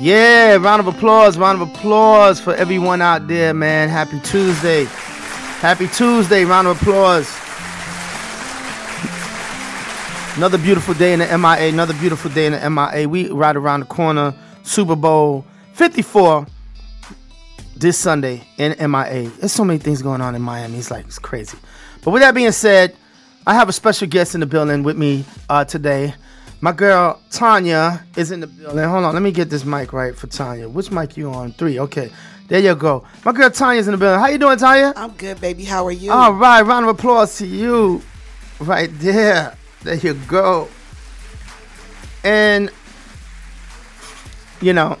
Yeah, round of applause, round of applause for everyone out there, man. Happy Tuesday. Happy Tuesday, round of applause. Another beautiful day in the MIA, another beautiful day in the MIA. We right around the corner, Super Bowl 54 this Sunday in MIA. There's so many things going on in Miami. It's like, it's crazy. But with that being said, I have a special guest in the building with me uh, today. My girl Tanya is in the building. Hold on, let me get this mic right for Tanya. Which mic you on? Three. Okay, there you go. My girl Tanya's in the building. How you doing, Tanya? I'm good, baby. How are you? All right, round of applause to you, right there. There you go. And you know,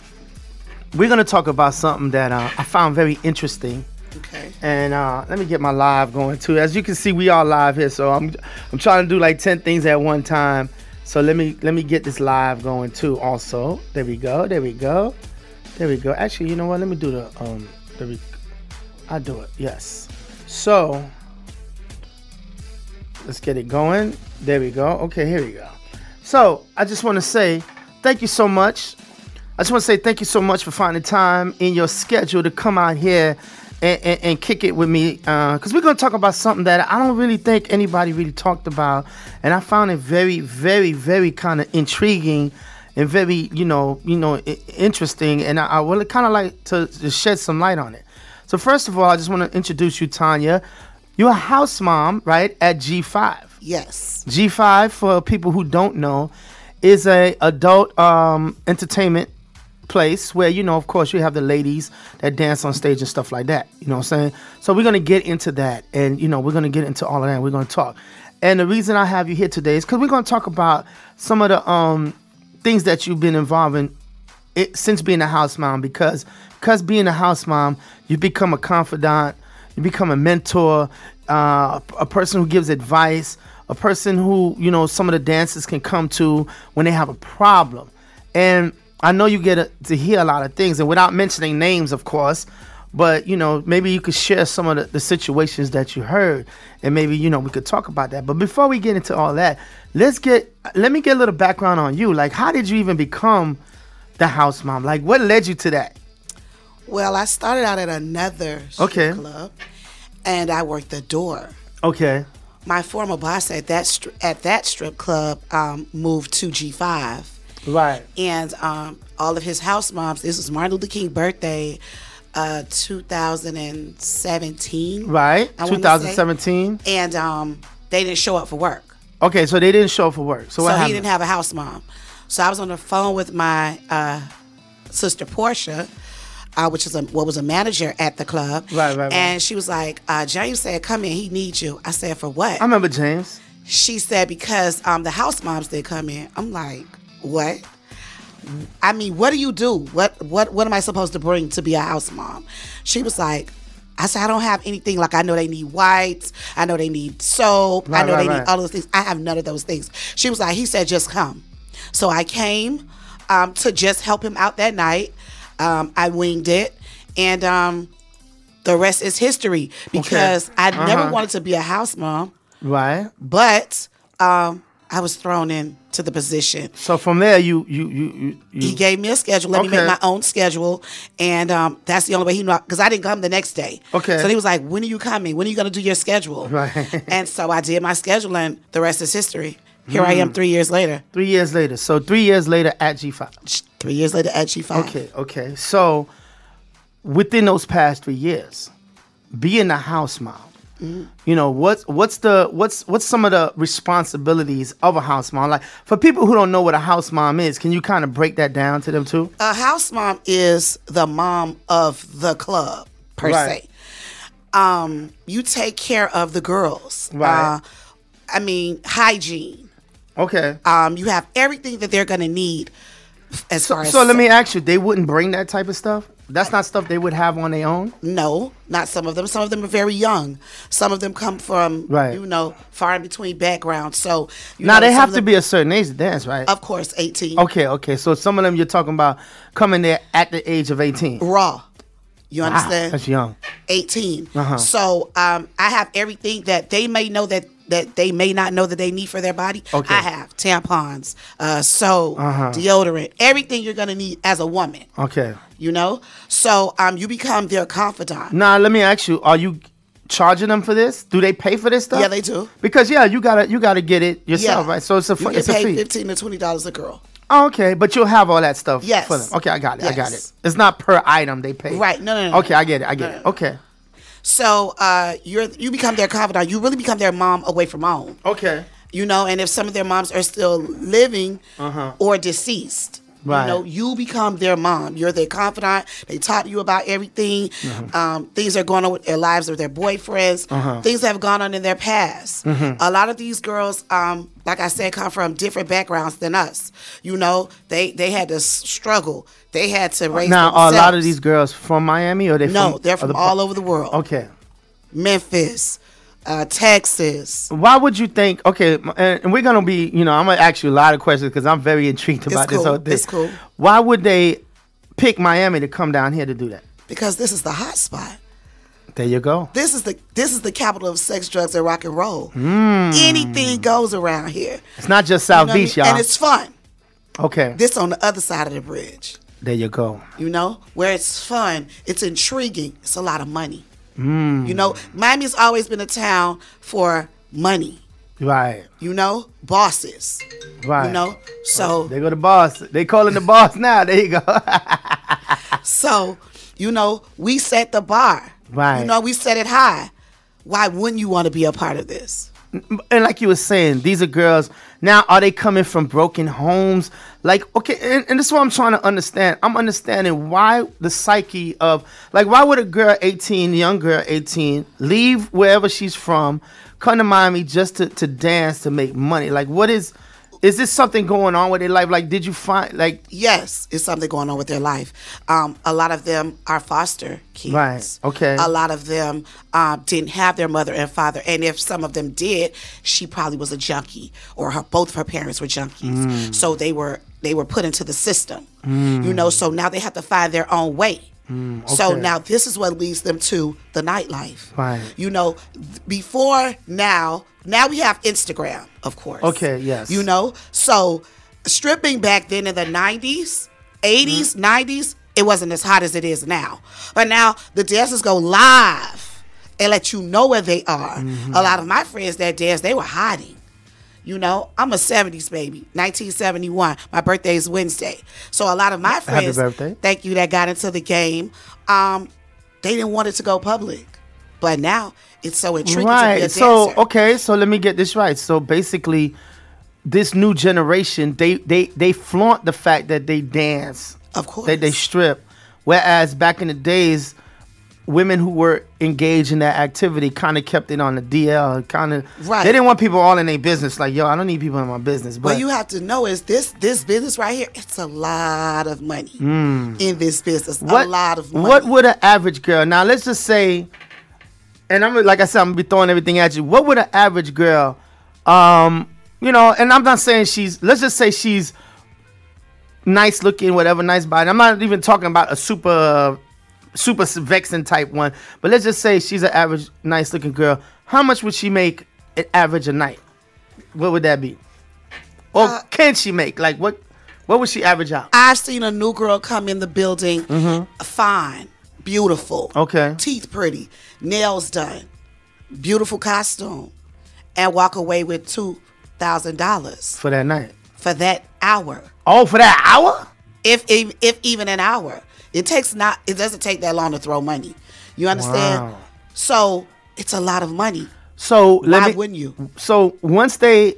we're gonna talk about something that uh, I found very interesting. Okay. And uh, let me get my live going too. As you can see, we are live here, so I'm I'm trying to do like ten things at one time. So let me let me get this live going too. Also, there we go, there we go, there we go. Actually, you know what? Let me do the um. There we, I do it. Yes. So let's get it going. There we go. Okay, here we go. So I just want to say thank you so much. I just want to say thank you so much for finding time in your schedule to come out here and, and, and kick it with me because we're going to talk about something that I don't really think anybody really talked about. And I found it very, very, very kind of intriguing and very, you know, you know, interesting. And I, I would kind of like to, to shed some light on it. So first of all, I just want to introduce you, Tanya. You're a house mom, right, at G5. Yes. G5, for people who don't know, is a adult um, entertainment place where you know, of course, you have the ladies that dance on stage and stuff like that. You know what I'm saying? So we're gonna get into that, and you know, we're gonna get into all of that. We're gonna talk. And the reason I have you here today is because we're gonna talk about some of the um, things that you've been involved in it, since being a house mom because because being a house mom you become a confidant you become a mentor uh, a person who gives advice a person who you know some of the dancers can come to when they have a problem and i know you get a, to hear a lot of things and without mentioning names of course but you know maybe you could share some of the, the situations that you heard and maybe you know we could talk about that. But before we get into all that let's get let me get a little background on you. Like how did you even become the house mom? Like what led you to that? Well, I started out at another strip Okay. club, and I worked the door. okay. My former boss at that stri- at that strip club um, moved to G5, right and um, all of his house moms. This was Martin Luther King birthday, uh, 2017. right I say. 2017 And um, they didn't show up for work. okay so they didn't show up for work so what so he didn't have a house mom. So I was on the phone with my uh, sister Portia, uh, which is a what was a manager at the club. Right, right, right. And she was like, uh, James said, "Come in, he needs you." I said, "For what?" i remember james she said, "Because um, the house moms did come in." I'm like, "What?" I mean, what do you do? What what what am I supposed to bring to be a house mom? She was like. I said, I don't have anything. Like, I know they need whites. I know they need soap. I know right, they right. need all those things. I have none of those things. She was like, he said, just come. So I came um, to just help him out that night. Um, I winged it. And um, the rest is history because I Uh-huh. never wanted to be a house mom, right but um, I was thrown into the position. so from there you you you you, He gave me a schedule, let me make my own schedule, and um, that's the only way he knew because I didn't come the next day. Okay. So he was like, "When are you coming? When are you going to do your schedule?" Right. and so I did my schedule, and the rest is history. Here I Hmm. am, three years later. three years later so three years later at g5 Three years later at G5. okay okay so within those past three years being a house mom you know what's what's the what's what's some of the responsibilities of a house mom like for people who don't know what a house mom is can you kind of break that down to them too A house mom is the mom of the club per Right. se. Um, you take care of the girls. Right. Uh, I mean, hygiene. okay Um, you have everything that they're going to need as far as so let me ask you they wouldn't bring that type of stuff that's not stuff they would have on their own No, not some of them. Some of them are very young. Some of them come from, Right. you know, far in between backgrounds. So you now know, they have of to be a certain age to dance right of course, eighteen. okay okay so some of them you're talking about coming there at the age of 18 Raw. You Wow, understand? that's young 18. Uh-huh. So um, I have everything that they may know that that they may not know that they need for their body. Okay. I have tampons, uh, soap, Uh-huh. deodorant, everything you're gonna need as a woman. Okay. You know, so um, you become their confidant. Now let me ask you: Are you charging them for this? Do they pay for this stuff? Yeah, they do. Because yeah, you gotta you gotta get it yourself, Yeah. right? So it's a You it's a fee. fifteen to twenty dollars a girl. Oh, okay, but you'll have all that stuff Yes. for them. Okay, I got it. I got it. It's not per item they pay. Right. No, no, no, Okay. I get it. I get No, it. no. Okay. So uh, you're you become their confidant. You really become their mom away from home. Okay. You know, and if some of their moms are still living or deceased, Uh-huh. Right. you know, you become their mom. You're their confidant. They talk to you about everything. Uh-huh. Um, things are going on with their lives with their boyfriends. Uh-huh. Things that have gone on in their past. Mm-hmm. A lot of these girls, um, like I said, come from different backgrounds than us. You know, they they had to struggle. They had to raise. Now, are a lot of these girls from Miami or they No, from they're from other all over the world. Okay. Memphis, uh, Texas. Why would you think? Okay, and and we're gonna be, you know, I'm gonna ask you a lot of questions because I'm very intrigued about this cool. whole thing. It's cool. Why would they pick Miami to come down here to do that? Because this is the hot spot. There you go. This is the this is the capital of sex, drugs, and rock and roll. Hmm. Anything goes around here. It's not just You know South I Beach, mean? y'all. And it's fun. okay. This on the other side of the bridge. there you go. You know, where it's fun, it's intriguing, it's a lot of money. Hmm. You know, Miami's always been a town for money. Right. You know, bosses. Right. You know, so They go to boss. They calling the boss now. There you go. so you know we set the bar. Right. You know, we set it high. Why wouldn't you want to be a part of this? and like you were saying, these are girls. Now, are they coming from broken homes? Like, okay, and, and this is what I'm trying to understand. I'm understanding why the psyche of, like, why would a girl 18, young girl 18, leave wherever she's from, come to Miami just to, to dance to make money? Like, what is, is this something going on with their life? Like, did you find, like, yes, it's something going on with their life. Um, a lot of them are foster kids. Right, okay. A lot of them um, didn't have their mother and father, and if some of them did, she probably was a junkie, or her both of her parents were junkies. Mm. So they were they were put into the system. You know, so now they have to find their own way. So Mm, okay. now this is what leads them to the nightlife. Right. You know, before now, now we have Instagram, of course. Okay, yes. You know, so stripping back then in the 90s, 80s, 90s, it wasn't as hot as it is now. But now the dancers go live and let you know where they are. A lot of my friends that dance, they were hiding. You know, I'm a 70s baby, 1971. My birthday is Wednesday. So a lot of my friends, birthday. thank you, that got into the game, um, they didn't want it to go public. But now it's so intriguing to be a right? So, okay, so let me get this right. So basically, this new generation, they, they, they flaunt the fact that they dance. Of course. That they strip. Whereas back in the days, women who were engaged in that activity kind of kept it on the DL. Kind of, Right. They didn't want people all in their business. Like, yo, I don't need people in my business. But what you have to know is this this business right here, it's a lot of money in this business. what, a lot of money. What would an average girl? Now, let's just say, and I'm like I said, I'm gonna be throwing everything at you. What would an average girl, um, you know? And I'm not saying she's. Let's just say she's nice looking, whatever, nice body. I'm not even talking about a super, super vexing type one. But let's just say she's an average, nice looking girl. How much would she make an average a night? What would that be? Or Uh, can she make like what? What would she average out? I've seen a new girl come in the building, fine, beautiful, Mm-hmm. Okay. teeth pretty, nails done, beautiful costume, and walk away with two thousand dollars For that night. for that hour. Oh, for that hour? If, if if even an hour, it takes not. It doesn't take that long to throw money. You understand? Wow. So it's a lot of money. So let Why me, wouldn't you? So once they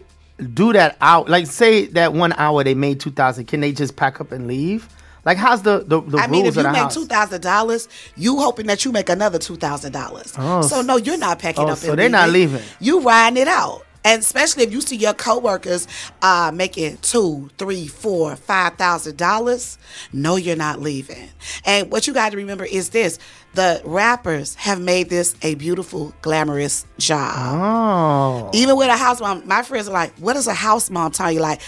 do that out, like say that one hour they made two thousand, can they just pack up and leave? Like how's the the, the I mean, if you make two thousand dollars, you hoping that you make another two thousand dollars. Oh, so no, you're not packing oh, up. so and they're not leaving. You riding it out, and especially if you see your coworkers uh, making two, three, four, five thousand dollars. No, you're not leaving. And what you got to remember is this: the rappers have made this a beautiful, glamorous job. oh, Even with a house mom, my friends are like, "What does a house mom tell you?" Like,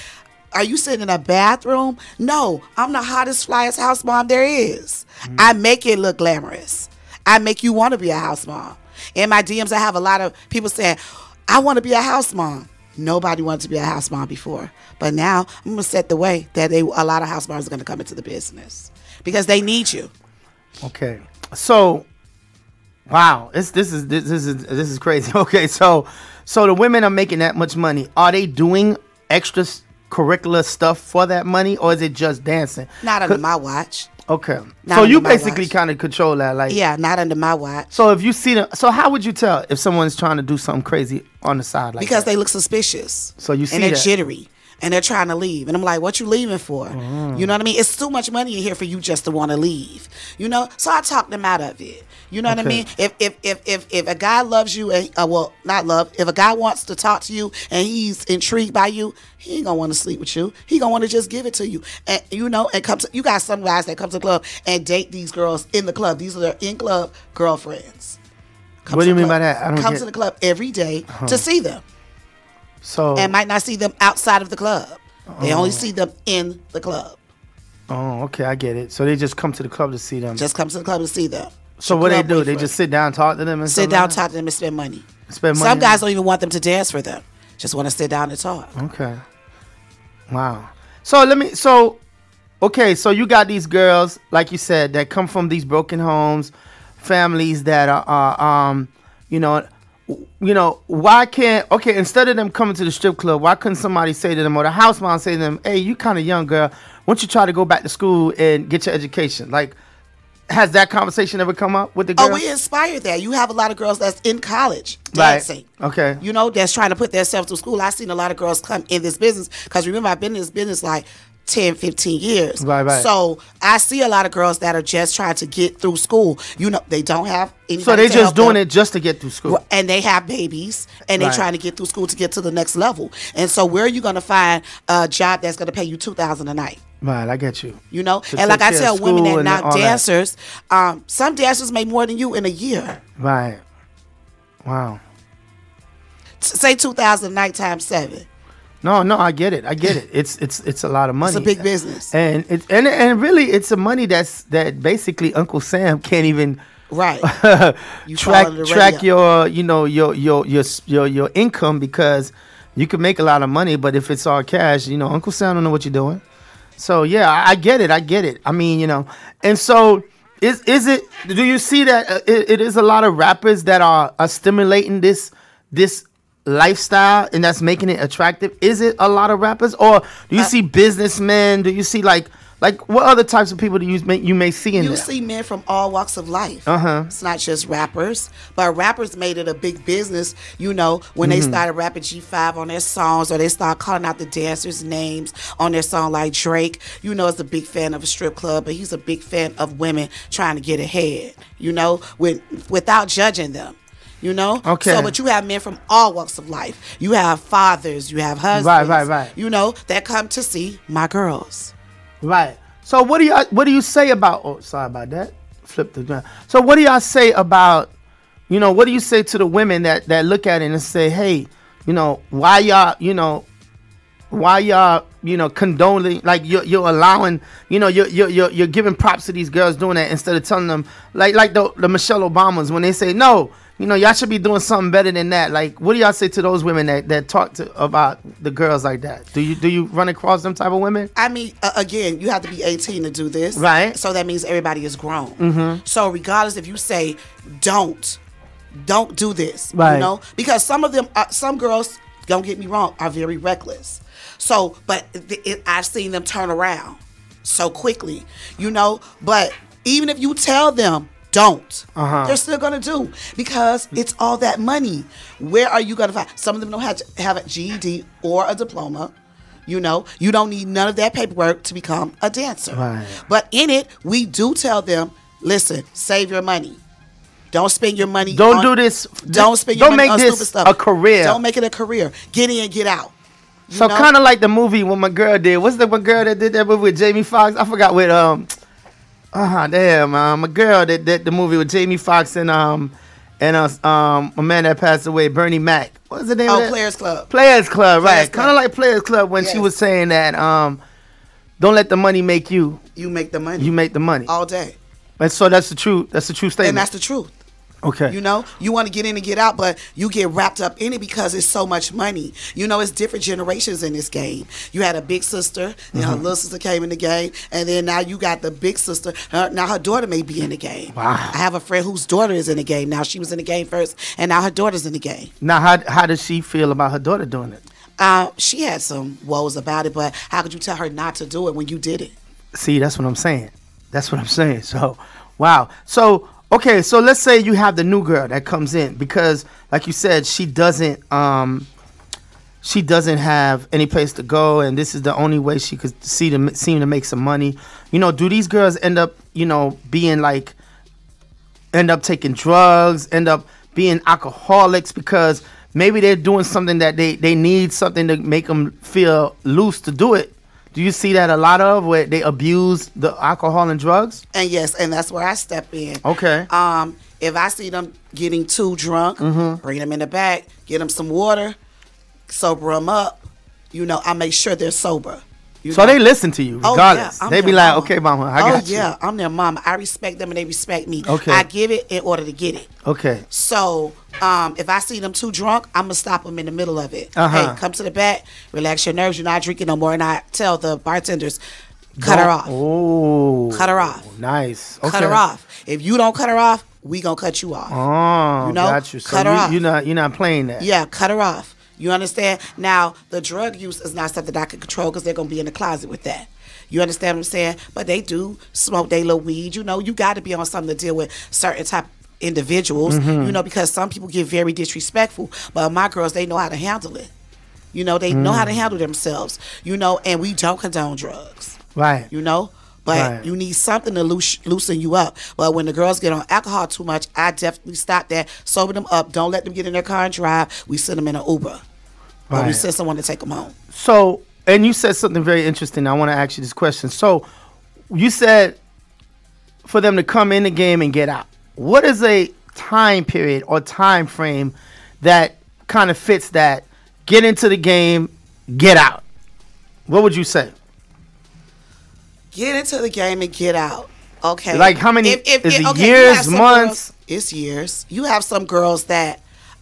are you sitting in a bathroom? No, I'm the hottest, flyest house mom there is. I make it look glamorous. I make you want to be a house mom. In my DMs, I have a lot of people saying, I want to be a house mom. Nobody wanted to be a house mom before, but now I'm gonna set the way that they a lot of house moms are gonna come into the business because they need you. Okay. So, wow, this this is this, this is this is crazy. Okay, so so the women are making that much money. Are they doing extra curricular stuff for that money, or is it just dancing? Not under my watch. Okay. Not so you basically kind of control that, like. Yeah, not under my watch So if you see them, so how would you tell if someone's trying to do something crazy on the side like because that? they look suspicious. So you see and they're that. jittery and they're trying to leave, and I'm like, "What you leaving for?" Mm. You know what I mean? It's too much money in here for you just to want to leave. You know, so I talk them out of it. You know what I mean? If if if if if a guy loves you and uh, well, not love. If a guy wants to talk to you and he's intrigued by you, he ain't gonna want to sleep with you. He gonna want to just give it to you. And you know, and come to you got some guys that come to the club and date these girls in the club. These are their in club girlfriends. What do you mean club- by that? I don't come get- to the club every day to see them so and might not see them outside of the club. They only see them in the club. oh, okay, I get it. So they just come to the club to see them. Just come to the club to see them. so what they do? They just sit down, talk to them, and sit down, like talk to them, and spend money. Spend money. Some guys don't even want them to dance for them. Just want to sit down and talk. Okay. Wow. So let me. So, okay. So you got these girls, like you said, that come from these broken homes, families that are, are um, you know, you know, why can't? Okay, instead of them coming to the strip club, why couldn't somebody say to them, or the house mom say to them, "Hey, you kind of young girl. Why don't you try to go back to school and get your education?" Like, has that conversation ever come up with the oh, girls? Oh, we inspired that. You have a lot of girls that's in college Right. dancing. Okay. You know, that's trying to put themselves to school. I've seen a lot of girls come in this business because remember, I've been in this business like 10, 15 years. Right, right. So I see a lot of girls that are just trying to get through school. You know, they don't have so they're just doing them. it just to get through school. and they have babies and they're Right. trying to get through school to get to the next level. And so where are you going to find a job that's going to pay you 2000 a night? Right, I get you. You know, To and like I tell women that not all that. dancers, um, some dancers make more than you in a year. Right. Wow. Say two thousand a night times seven. No, no, I get it. I get it. It's it's it's a lot of money. It's a big business, And it and and really it's a money that's that basically Uncle Sam can't even right? You track track your you know your your your your your income because you can make a lot of money, but if it's all cash, you know Uncle Sam don't know what you're doing. So yeah, I, I get it. I get it. I mean, you know, and so is is it? Do you see that uh, it, it is a lot of rappers that are, are stimulating this this lifestyle and that's making it attractive? Is it a lot of rappers, or do Uh, you see businessmen? Do you see like like what other types of people do you may, you may see in You there? see men from all walks of life. Uh-huh. It's not just rappers, but rappers made it a big business. You know, when Mm-hmm. they started rapping G5 on their songs, or they start calling out the dancers' names on their song, like Drake. You know, is a big fan of a strip club, but he's a big fan of women trying to get ahead. You know, with without judging them. You know, Okay. So, but you have men from all walks of life. You have fathers, you have husbands, right, right. Right. You know, that come to see my girls. Right. So what do you what do you say about? Oh, sorry about that. Flip the ground. So what do y'all say about? You know, what do you say to the women that that look at it and say, hey, you know, why y'all, you know, why y'all, you know, condoning like you're you're allowing, you know, you're you're you're, you're giving props to these girls doing that instead of telling them like like the the Michelle Obamas when they say no. You know, y'all should be doing something better than that. Like, what do y'all say to those women that, that talk to about the girls like that? Do you do you run across them type of women? I mean, uh, again, you have to be 18 to do this. Right. So that means everybody is grown. Mm-hmm. So regardless if you say, don't, don't do this, Right. you know, because some of them, uh, some girls, don't get me wrong, are very reckless. So, but it, it, I've seen them turn around so quickly, you know, but even if you tell them, don't. Uh-huh. They're still gonna do because it's all that money. Where are you gonna find? Some of them don't have to have a GED or a diploma. You know, you don't need none of that paperwork to become a dancer. Right. But in it, we do tell them, listen, save your money. Don't spend your money. Don't on- do this- Don't spend your don't money make on this stupid stuff. a career. Don't make it a career. Get in, get out. So kind of like the movie when my girl did. What's the one girl that did that movie with Jamie Foxx? I forgot with um. Ah, damn, um, my girl that did the movie with Jamie Foxx and um and uh, um a man that passed away, Bernie Mac. What's the name? of Oh, that? Players Club. Players Club, Players right? Kind of like Players Club when she was saying that um, don't let the money make you. You make the money You make the money. all day, And so that's the true. That's the true statement. and that's the truth. Okay. You know, you want to get in and get out, but you get wrapped up in it because it's so much money. You know, it's different generations in this game. You had a big sister, and her little sister came in the game, and then now you got the big sister. Her, now her daughter may be in the game. Wow. I have a friend whose daughter is in the game now. She was in the game first, and now her daughter's in the game. Now, how how does she feel about her daughter doing it? Uh, she had some woes about it, but how could you tell her not to do it when you did it? See, that's what I'm saying. That's what I'm saying. So, wow. So, okay, so let's say you have the new girl that comes in because, like you said, she doesn't um she doesn't have any place to go, and this is the only way she could see to seem to make some money. You know, do these girls end up, you know, being like end up taking drugs, end up being alcoholics because maybe they're doing something that they they need something to make them feel loose to do it. Do you see that a lot of where they abuse the alcohol and drugs? And yes, and that's where I step in. Okay. Um, if I see them getting too drunk, Mm-hmm. bring them in the back, get them some water, sober them up. You know, I make sure they're sober. You So know? they listen to you Oh, regardless. I'm they be like, mama. "Okay, mama, I oh, got you." yeah, I'm their mama. I respect them and they respect me. Okay. I give it in order to get it. Okay. So, um, if I see them too drunk, I'm gonna stop them in the middle of it. Uh-huh. Hey, come to the back, relax your nerves. You're not drinking no more. And I tell the bartenders, cut her off. Oh. Cut her off. Nice. Okay. Cut her off. If you don't cut her off, we gonna cut you off. Oh, You know, got you. So cut her you, off. you're not you're not playing that. Yeah, cut her off. You understand? Now, the drug use is not something that I can control because they're gonna be in the closet with that. You understand what I'm saying? But they do smoke they little weed. You know, you got to be on something to deal with certain type individuals. Mm-hmm. You know, because some people get very disrespectful. But my girls, they know how to handle it. You know, they know Mm. how to handle themselves. You know, and we don't condone drugs. Right. You know. But Right. you need something to loose, loosen you up. But when the girls get on alcohol too much, I definitely stop that. Sober them up. Don't let them get in their car and drive. We send them in an Uber. Or we send someone to take them home. So, and you said something very interesting. I want to ask you this question. So, you said for them to come in the game and get out. What is a time period or time frame that kind of fits that? Get into the game, get out. What would you say? Get into the game and get out. Okay. Like how many- is it you years, months? girls- it's years. You have some girls that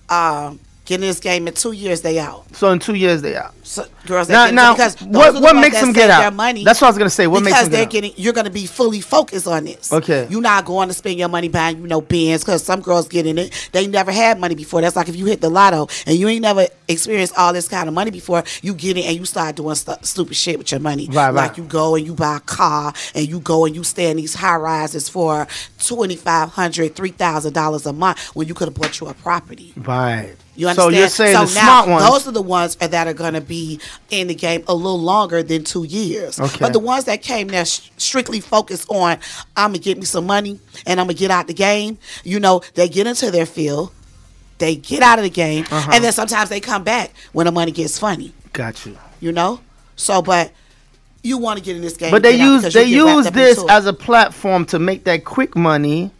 um, get in this game in two years they out. So in two years they out. So, girls that Now- get now, because what- what makes them get out? Their money That's what I was gonna say. What makes because them get they're out? getting you're gonna be fully focused on this. Okay. You're not going to spend your money buying you know bins because some girls get in it. They never had money before. That's like if you hit the lotto and you ain't never experienced all this kind of money before. You get in and you start doing stu- stupid shit with your money. Right, right. Like you go and you buy a car and you go and you stay in these high rises for twenty five hundred, three thousand dollars $3000 a month when you could have bought you a property. Right. You understand So you're saying so the now, smart ones. Those are the ones that are going to be in the game a little longer than two years. Okay. But the ones that came there sh- strictly focused on, I'm gonna get me some money and I'm gonna get out the game. You know, they get into their field, they get out of the game, Uh-huh. and then sometimes they come back when the money gets funny. got you. You know, so but you want to get in this game, But they use they you get wrapped use this as a platform to make that quick money,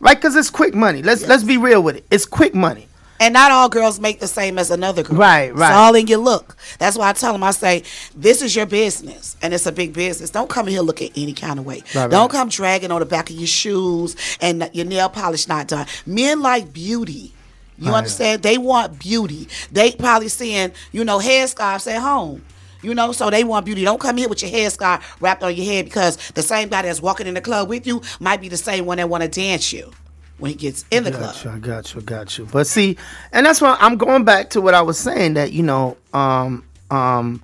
right? Because it's quick money. Let's let's be real with it. It's quick money. And not all girls make the same as another girl. Right, right. It's all in your look. That's why I tell them, I say, this is your business, and it's a big business. Don't come in here looking any kind of way. Right, Don't right. come dragging on the back of your shoes and your nail polish not done. Men like beauty. You Right. understand? They want beauty. They probably seeing, you know, headscarves at home. You know, so they want beauty. Don't come here with your headscarf wrapped on your head because the same guy that's walking in the club with you might be the same one that want to dance you when he gets in the club. You, I got you, I got you. But see, and that's why I'm going back to what I was saying that you know, um, um,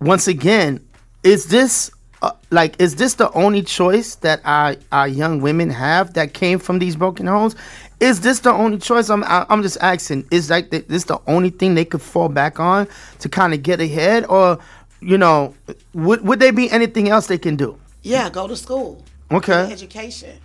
once again, is this uh, like is this the only choice that our our young women have that came from these broken homes? Is this the only choice? I'm I- I'm just asking. Is like the, this the only thing they could fall back on to kind of get ahead, or you know, would would there be anything else they can do? Yeah, go to school. Okay. Education.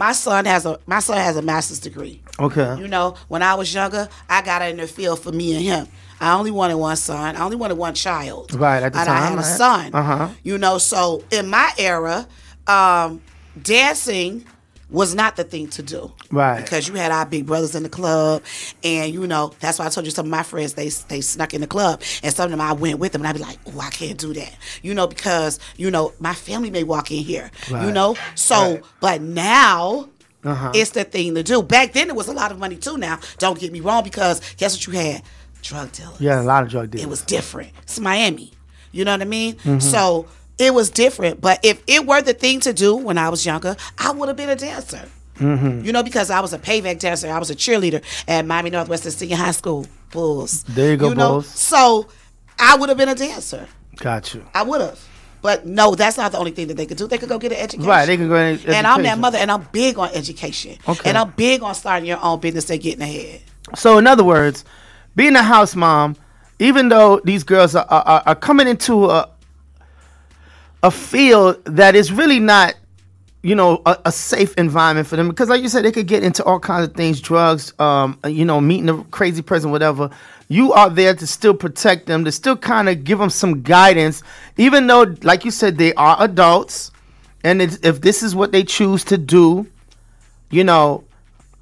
My son has a my son has a master's degree. Okay. You know, when I was younger, I got it in the field for me and him. I only wanted one son. I only wanted one child. Right, at the and I time, had a son. Uh-huh. You know, so in my era, um, dancing was not the thing to do. Right. Because you had our big brothers in the club, and you know that's why I told you some of my friends they they snuck in the club, and some of them I went with them, and I'd be like, oh, I can't do that, you know, because you know my family may walk in here, you know. So, Right. but now Uh-huh. It's the thing to do. Back then, it was a lot of money too. Now, don't get me wrong, because guess what you had? Drug dealers. Yeah, a lot of drug dealers. It was different. It's Miami. You know what I mean? Mm-hmm. So it was different. But if it were the thing to do when I was younger, I would have been a dancer. Mm-hmm. You know, because I was a payback dancer. I was a cheerleader at Miami Northwestern Senior High School. Bulls. There you go, know? Bulls. So I would have been a dancer. Got you. I would have. But no, that's not the only thing that they could do. They could go get an education. Right, they can go in And I'm that mother, and I'm big on education. Okay. And I'm big on starting your own business and getting ahead. So, in other words, being a house mom, even though these girls are, are, are coming into a a field that is really not, you know, a, a safe environment for them, because like you said, they could get into all kinds of things, drugs, um, you know, meeting a crazy person, whatever. You are there to still protect them, to still kind of give them some guidance, even though, like you said, they are adults, and if this is what they choose to do, you know,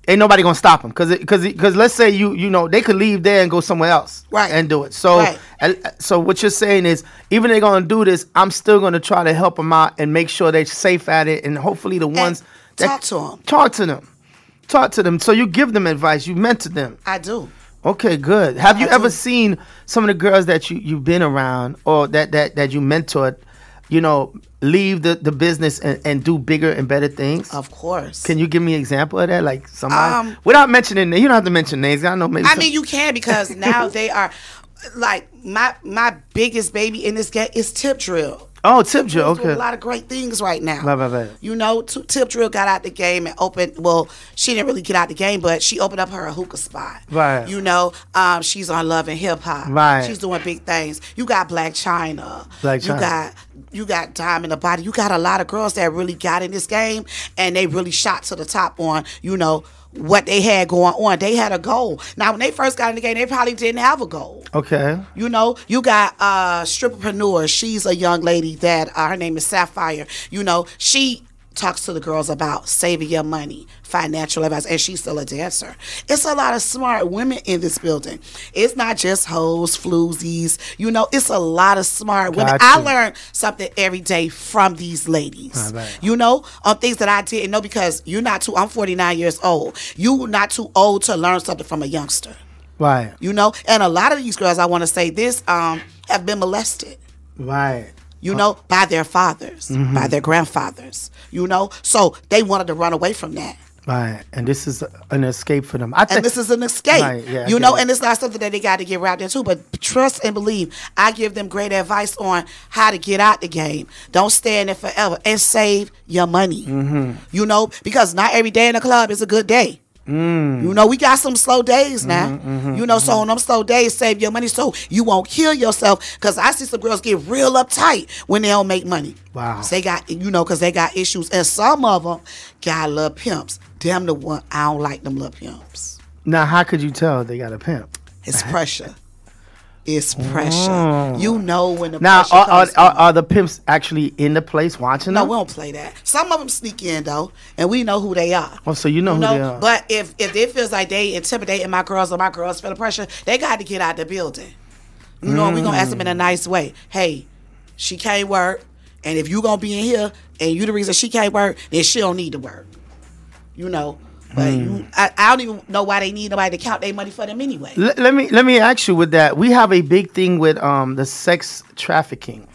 ain't nobody gonna stop them because because because let's say you you know they could leave there and go somewhere else Right. and do it. So Right. and- so what you're saying is even they're gonna do this, I'm still gonna try to help them out and make sure they're safe at it, and hopefully the ones talk to 'em. talk to them, talk to them. So you give them advice, you mentor them. I do. Okay, good. Have you I ever do. seen some of the girls that you you've been around or that that that you mentored, you know, leave the the business and, and do bigger and better things? Of course. Can you give me an example of that? Like somebody Um, without mentioning you don't have to mention names. I know maybe. I some- mean, you can because now they are like my my biggest baby in this game is Tip Drill. oh, tip drill. Okay. a lot of great things right now. Right, right, right. You know, T- Tip Drill got out the game and opened. Well, she didn't really get out the game, but she opened up her hookah spot. Right. You know, um, she's on Love and Hip Hop. Right. She's doing big things. You got Blac Chyna. Blac Chyna. You got you got Diamond the Body. You got a lot of girls that really got in this game and they really shot to the top on. You know. What they had going on, they had a goal. Now, when they first got in the game, they probably didn't have a goal. Okay. You know, you got uh stripperpreneur. She's a young lady that uh, her name is Sapphire. You know, she talks to the girls about saving your money, financial advice, and she's still a dancer. It's a lot of smart women in this building. It's not just hoes, floozies. You know, it's a lot of smart women. Got I learn something every day from these ladies. You know, on things that I didn't know because you're not too. I'm 49 years old. You're not too old to learn something from a youngster Right. you know and a lot of these girls i want to say this um have been molested Right. You know by their fathers Mm-hmm. by their grandfathers you know so they wanted to run away from that Right. And this is an escape for them. I think and this is an escape Right, yeah, you know it. and it's not something that they got to get wrapped into but trust and believe i give them great advice on how to get out the game don't stay in it forever and save your money Mm-hmm. you know because not every day in the club is a good day Mm. You know, we got some slow days now. Mm-hmm, you know, so on them slow days, save your money so you won't kill yourself. Because I see some girls get real uptight when they don't make money. Wow. They got, you know, because they got issues. And some of them got little pimps. Damn the one, I don't like them little pimps. now how could you tell they got a pimp? It's pressure. It's pressure. Oh. You know when the Now pressure are, are, comes. are, are the pimps actually in the place watching them? no, them? we don't play that. Some of them sneak in though, and we know who they are. Oh, so you know who they are. But if if it feels like they intimidating my girls or my girls feel the pressure, they got to get out the building. You know, we gonna ask them in a mm. nice way. Hey, she can't work, and if you gonna be in here and you the reason she can't work, then she don't need to work. You know, but you, I, I don't even know why they need nobody to count their money for them anyway. Let, let me let me ask you with that. We have a big thing with um the sex trafficking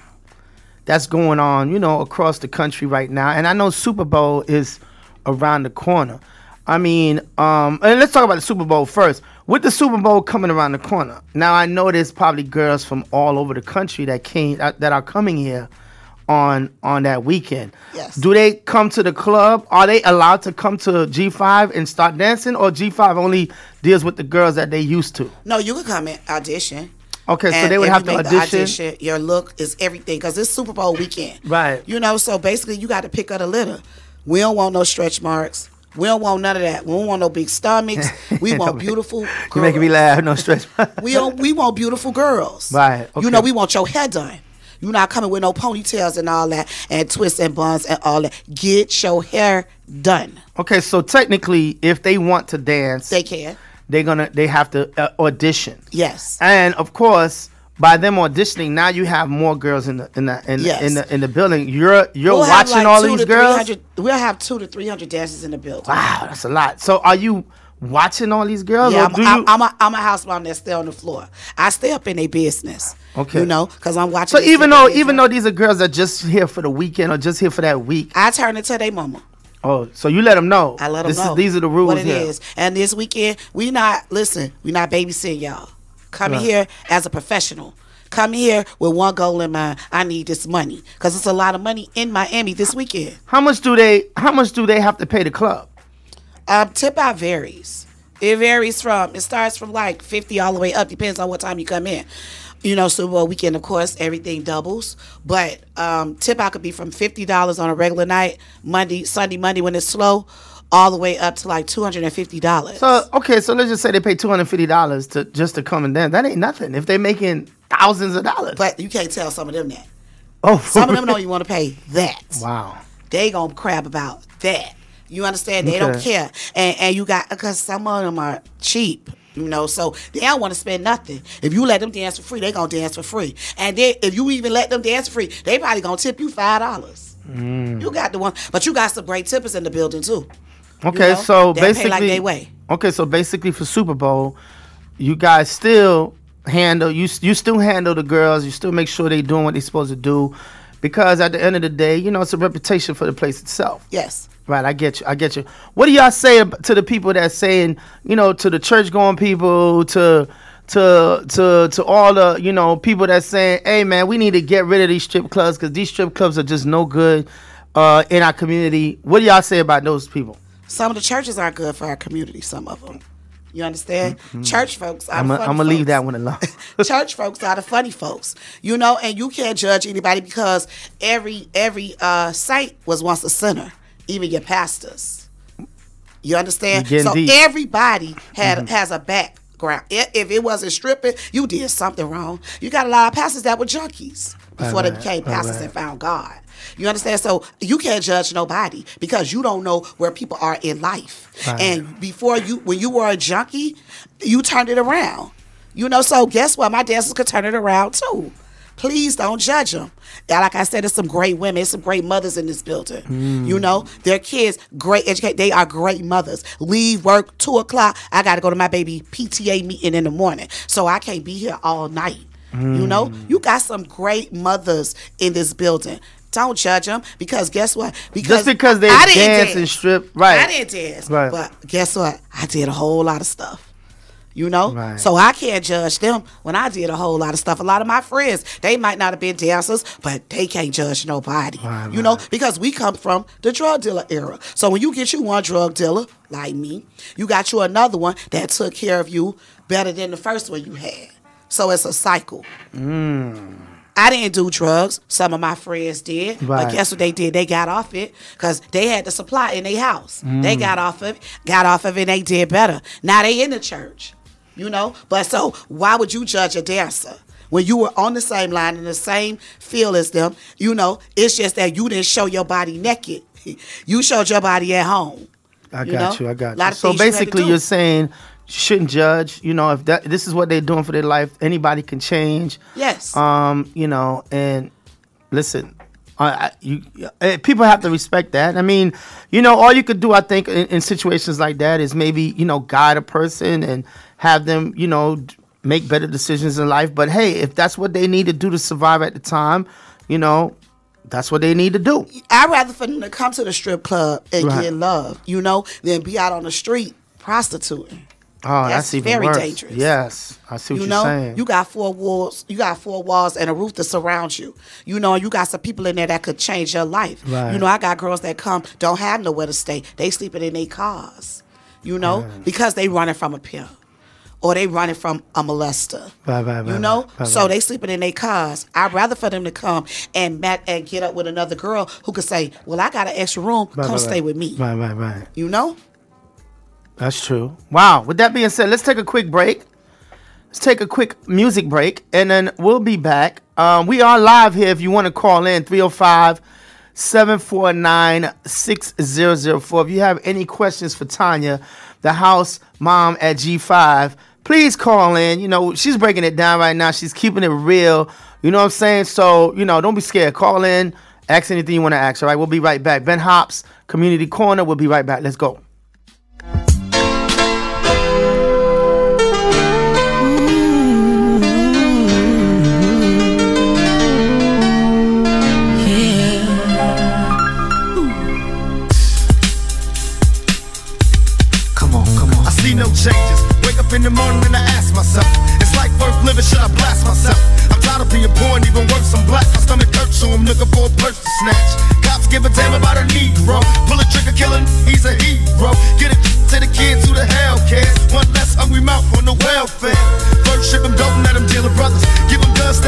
that's going on, you know, across the country right now. And I know Super Bowl is around the corner. I mean, um, and let's talk about the Super Bowl first. With the Super Bowl coming around the corner, now I know there's probably girls from all over the country that came that are coming here on on that weekend. Yes. Do they come to the club? Are they allowed to come to G5 and start dancing, or G5 only deals with the girls that they used to? No, you can come and audition. Okay, so they would have to the audition. Your look is everything because it's Super Bowl weekend. Right. You know, so basically you got to pick up the litter. We don't want no stretch marks. We don't want none of that. We don't want no big stomachs. We want beautiful girls. You making me laugh. No stretch. We don't. We want beautiful girls. Right, You know, we want your hair done. You're not coming with no ponytails and all that, and twists and buns and all that. Get your hair done. okay, so technically, if they want to dance, They can. they're gonna they have to uh, audition, Yes. and of course, by them auditioning, now you have more girls in the in the in, Yes. the, in the in the building. You're you're We'll watching like, all these girls. We'll have two to three hundred dancers in the building. Wow, that's a lot. So are you watching all these girls? Yeah, I'm, you, I'm, I'm, a, I'm a house mom that stay on the floor. I stay up in their business. Okay. You know, because I'm watching. so even though even though these are girls that just here for the weekend or just here for that week. I turn it to their mama. Oh, so you let them know. I let them this know. Is, these are the rules What it here. is. And this weekend, we not listen. We not babysitting y'all. Coming Right. here as a professional. Come here with one goal in mind. I need this money because it's a lot of money in Miami this weekend. How much do they? How much do they have to pay the club? Um, tip out varies. It varies from it starts from like fifty all the way up. Depends on what time you come in. You know, Super Bowl weekend, of course, everything doubles. But um, tip out could be from fifty dollars on a regular night, Monday, Sunday, Monday when it's slow, all the way up to like two hundred and fifty dollars. So okay, so let's just say they pay two hundred fifty dollars to just to come and dance. That ain't nothing. If they're making thousands of dollars. But you can't tell some of them that. oh, Some of them don't even want to pay that. Wow. They gonna crab about that. You understand? They don't care. And and you got because some of them are cheap. You know, so they don't want to spend nothing. If you let them dance for free, they gonna dance for free. And then if you even let them dance for free, they probably gonna tip you five dollars. Mm. You got the one, but you got some great tippers in the building too. Okay, know, so they pay basically, like they weigh. okay, so basically for Super Bowl, you guys still handle you you still handle the girls. You still make sure they doing what they supposed to do, because at the end of the day, you know it's a reputation for the place itself. Yes. Right, I get you. I get you. What do y'all say to the people that saying, you know, to the church going people, to to to to all the you know people that saying, hey man, we need to get rid of these strip clubs because these strip clubs are just no good uh, in our community. What do y'all say about those people? Some of the churches aren't good for our community. Some of them. You understand? Church folks. Are I'm gonna leave that one alone. church folks are the funny folks, you know, and you can't judge anybody because every every uh, site was once a sinner, even your pastors. You understand? So. Mm-hmm. everybody has a background. If it wasn't stripping, you did something wrong. You got a lot of pastors that were junkies before they became pastors right. and found God. You understand? So you can't judge nobody because you don't know where people are in life. Right. And before you, when you were a junkie, you turned it around. You know, so guess what? My dancers could turn it around too. Please don't judge them. Like I said, there's some great women, there's some great mothers in this building. Mm. You know, their kids, great educate. They are great mothers. Leave work two o'clock. I got to go to my baby PTA meeting in the morning, so I can't be here all night. You know, Mm. you got some great mothers in this building. Don't judge them because guess what? Because Just because they I didn't dance and strip, right? I didn't dance, Right. but guess what? I did a whole lot of stuff. You know, Right. so I can't judge them when I did a whole lot of stuff. A lot of my friends, they might not have been dancers, but they can't judge nobody. Right, you know, right. because we come from the drug dealer era. So when you get you one drug dealer like me, you got you another one that took care of you better than the first one you had. So it's a cycle. I didn't do drugs. Some of my friends did. Right. But guess what they did? They got off it because they had the supply in their house. Mm. They got off of it, got off of it, and they did better. Now they in the church, you know? But so why would you judge a dancer? When you were on the same line in the same field as them, you know, it's just that you didn't show your body naked. You showed your body at home. I You got know? you. I got you. So things you basically, you're saying you shouldn't judge. You know, if that this is what they're doing for their life, anybody can change. Yes. Um, you know, and listen, You eh, people have to respect that. I mean, you know, all you could do, I think, in, in situations like that is maybe you know guide a person and have them, you know, make better decisions in life. But hey, if that's what they need to do to survive at the time, you know, that's what they need to do. I'd rather for them to come to the strip club and Right. get love, you know, than be out on the street prostituting. Oh, That's that's, even very worse. dangerous. Yes, I see what You you're know, saying. you got four walls. You got four walls and a roof to surround you. You know, you got some people in there that could change your life. Right. You know, I got girls that come don't have nowhere to stay. They sleeping in their cars. You know, because they running from a pimp or they running from a molester. Right, right, You know, so they sleeping in their cars. I'd rather for them to come and met and get up with another girl who could say, "Well, I got an extra room. Come stay with me." Right, right, right. You know. That's true. Wow. With that being said, let's take a quick break. Let's take a quick music break and then we'll be back. Um, we are live here if you want to call in 305 749 6004. If you have any questions for Tanya, the house mom at G5, please call in. You know, she's breaking it down right now. She's keeping it real. You know what I'm saying? So, you know, don't be scared. Call in, ask anything you want to ask. All right, we'll be right back. Ben Hops, Community Corner. We'll be right back. Let's go. Living? Should I blast myself? I'm tired of being poor and even worse, I'm black. My stomach hurts, so I'm looking for a purse to snatch. Cops give a damn about a Negro. Pull a trigger, killing, he's a hero. Get it to the kids who the hell cares. One less hungry mouth on the welfare. First ship them, don't let them deal with brothers. Give them guns,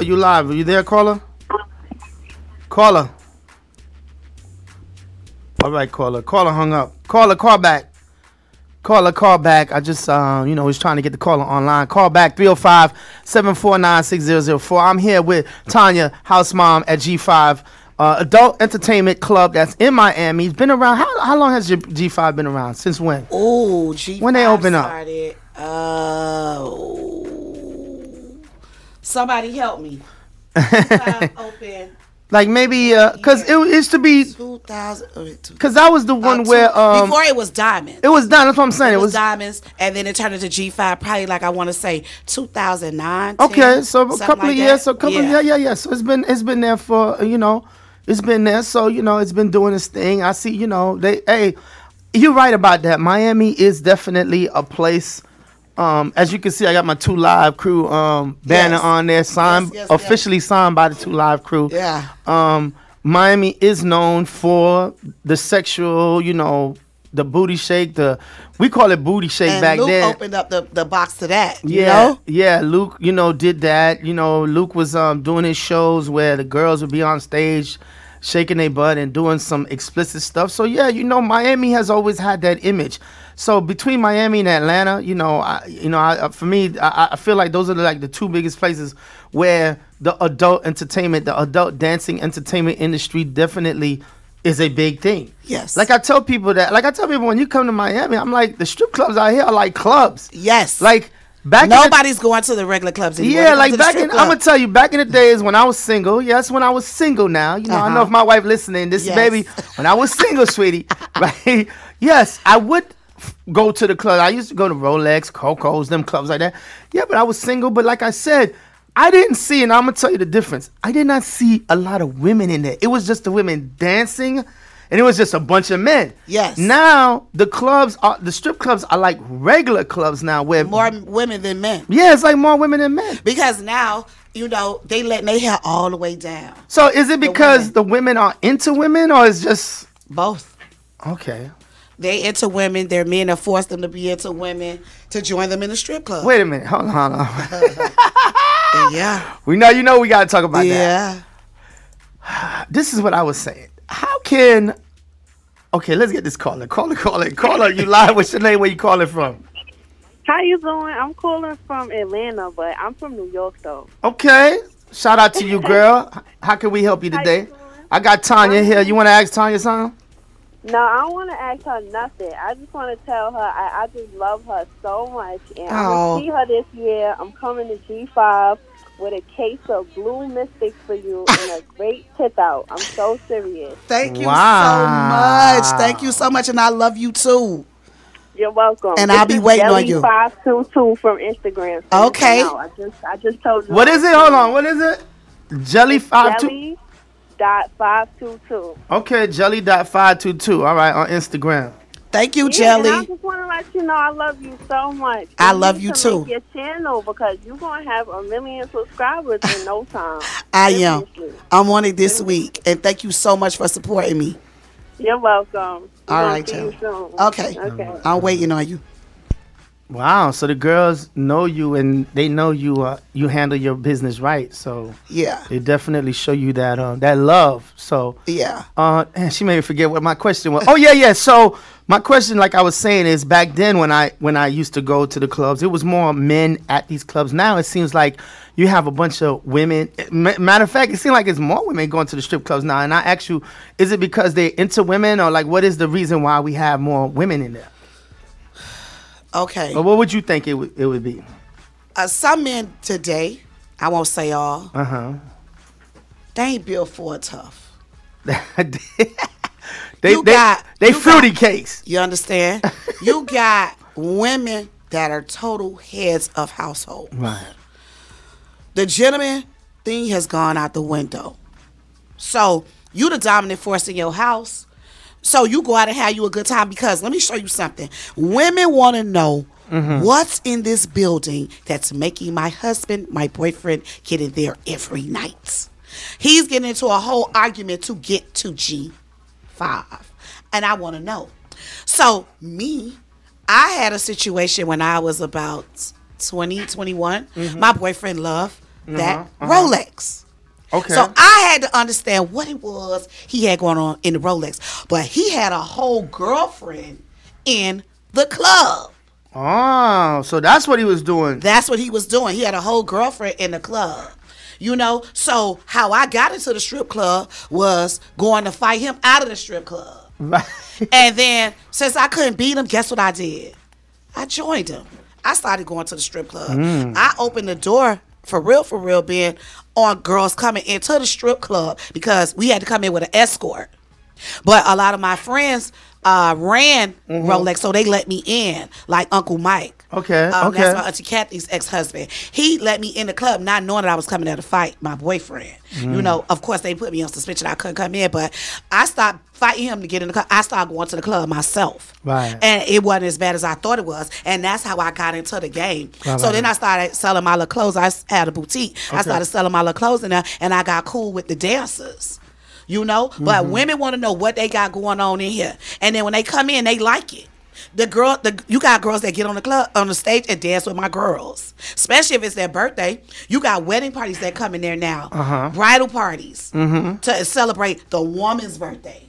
caller. You live? Are you there, caller? Caller. All right, caller. Caller hung up. Caller, call back. Caller, call back. I just, uh, you know, was trying to get the caller online. Call back 305 749 6004. I'm here with Tanya, house mom at G5 uh, Adult Entertainment Club that's in Miami. It's been around. How, how long has your G5 been around? Since when? Oh, G. When they open up? started, Uh, somebody help me. Open Like maybe, uh, cause it used to be, 2000. cause that was the one uh, two- where um, before it was diamonds. it was done. That's what I'm saying. It It was was diamonds, and then it turned into G5. Probably like I want to say 2009. okay. 10, So a couple like of years. So a couple. Yeah. yeah, yeah. So it's been it's been there for you know, it's been there. So you know, it's been doing its thing. I see. You know, they. Hey, you're right about that. Miami is definitely a place. Um, as you can see, I got my 2 Live Crew um banner Yes. on there, signed Yes, yes, officially signed by the 2 Live Crew. Yeah. um, Miami is known for the sexual, you know, the booty shake. The we call it booty shake And back Luke then. opened up the, the box to that. You yeah, know? yeah. Luke, you know, did that. You know, Luke was um doing his shows where the girls would be on stage, shaking their butt and doing some explicit stuff. So yeah, you know, Miami has always had that image. So between Miami and Atlanta, you know, I, you know, I, for me, I, I feel like those are the, like the two biggest places where the adult entertainment, the adult dancing entertainment industry, definitely is a big thing. Yes. Like I tell people that, like I tell people when you come to Miami, I'm like the strip clubs out here are like clubs. Yes. Like back in the- Nobody's going to the regular clubs anymore. Yeah, like back in, club. I'm gonna tell you, back in the days when I was single, yes, when I was single now, you know, I know Uh-huh. if my wife listening, this Yes. baby, when I was single, sweetie, right? Yes, I would go to the club. I used to go to Rolex, Coco's, them clubs like that. Yeah, but I was single. But like I said, I didn't see, and I'm gonna tell you the difference. I did not see a lot of women in there. It was just the women dancing, and it was just a bunch of men. Yes. Now the clubs are the strip clubs are like regular clubs now, where More women than men. yeah, it's like more women than men. Because now, you know, they let their hair all the way down. So is it because women. the women are into women, or is just Both. okay? They into women. Their men have forced them to be into women to join them in the strip club. Wait a minute, hold on. Hold on. Yeah. we know you know we gotta talk about that. Yeah. this is what I was saying. How can okay, let's get this caller. Caller, caller, caller. You live. What's your name? Where you calling from? How you doing? I'm calling from Atlanta, but I'm from New York though. Okay. Shout out to you, girl. How can we help you How you today? I got Tanya here. You want to ask Tanya something? No, I don't want to ask her nothing. I just want to tell her I, I just love her so much, and I'm Oh. gonna see her this year. I'm coming to G5 with a case of blue mystics for you and a great tip out. I'm so serious. Thank you Wow. so much. Thank you so much, and I love you too. You're welcome. And This I'll be is waiting on you. Five two two from Instagram. So Okay. listen out. I just I just told you. What is it? Hold on. What is it? Jelly five two. Jelly dot five two two. Okay, jelly dot five two two. All right, on Instagram. Thank you, Yeah, and I just want to let you know I love you so much. I You love you to too. Your channel because you're gonna have a million subscribers in no time. I am. I'm on it this week, and thank you so much for supporting me. You're welcome. We're All gonna see you Jelly. soon. Okay. Okay. I'm waiting on you. Wow. So the girls know you and they know you. Uh, you handle your business right. So Yeah. they definitely show you that um, that love. So Yeah. Uh, man, she made me forget what my question was. Oh yeah, yeah. So my question, like I was saying, is back then when I when I used to go to the clubs, it was more men at these clubs. Now it seems like you have a bunch of women. Matter of fact, it seems like it's more women going to the strip clubs now. And I ask you, is it because they're into women, or like what is the reason why we have more women in there? Okay. Or what would you think it would it would be? Uh, some men today, I won't say all, Uh huh. they ain't built for tough. they You they, got- they fruity got- case. You understand? you got women that are total heads of household. Right. The gentleman thing has gone out the window. So you the dominant force in your house. So you go out and have you a good time because let me show you something. Women want to know mm-hmm. what's in this building that's making my husband, my boyfriend, get in there every night. He's getting into a whole argument to get to G5. And I want to know. So me, I had a situation when I was about 20, 21. Mm-hmm. My boyfriend loved that mm-hmm. uh-huh. Rolex. Okay. So I had to understand what it was he had going on in the Rolex. But he had a whole girlfriend in the club. oh, so that's what he was doing. That's what he was doing. He had a whole girlfriend in the club. You know, so how I got into the strip club was going to fight him out of the strip club. Right. And then since I couldn't beat him, guess what I did? I joined him. I started going to the strip club. Mm. I opened the door for real, for real, being on girls coming into the strip club because we had to come in with an escort. But a lot of my friends uh, ran Rolex, so they let me in, like Uncle Mike. Okay, Um, okay. That's my Auntie Kathy's ex husband. He let me in the club, not knowing that I was coming there to fight my boyfriend. Mm. You know, of course, they put me on suspension. I couldn't come in, but I stopped fighting him to get in the club. I started going to the club myself. Right. And it wasn't as bad as I thought it was. And that's how I got into the game. Right, so right, then I started selling my little clothes. I had a boutique. I started selling my little clothes in there, and I got cool with the dancers. You know, but Mm-hmm. women want to know what they got going on in here, and then when they come in, they like it. The girl, the you got girls that get on the club on the stage and dance with my girls, especially if it's their birthday. You got wedding parties that come in there now, Uh-huh. bridal parties Mm-hmm. to celebrate the woman's birthday.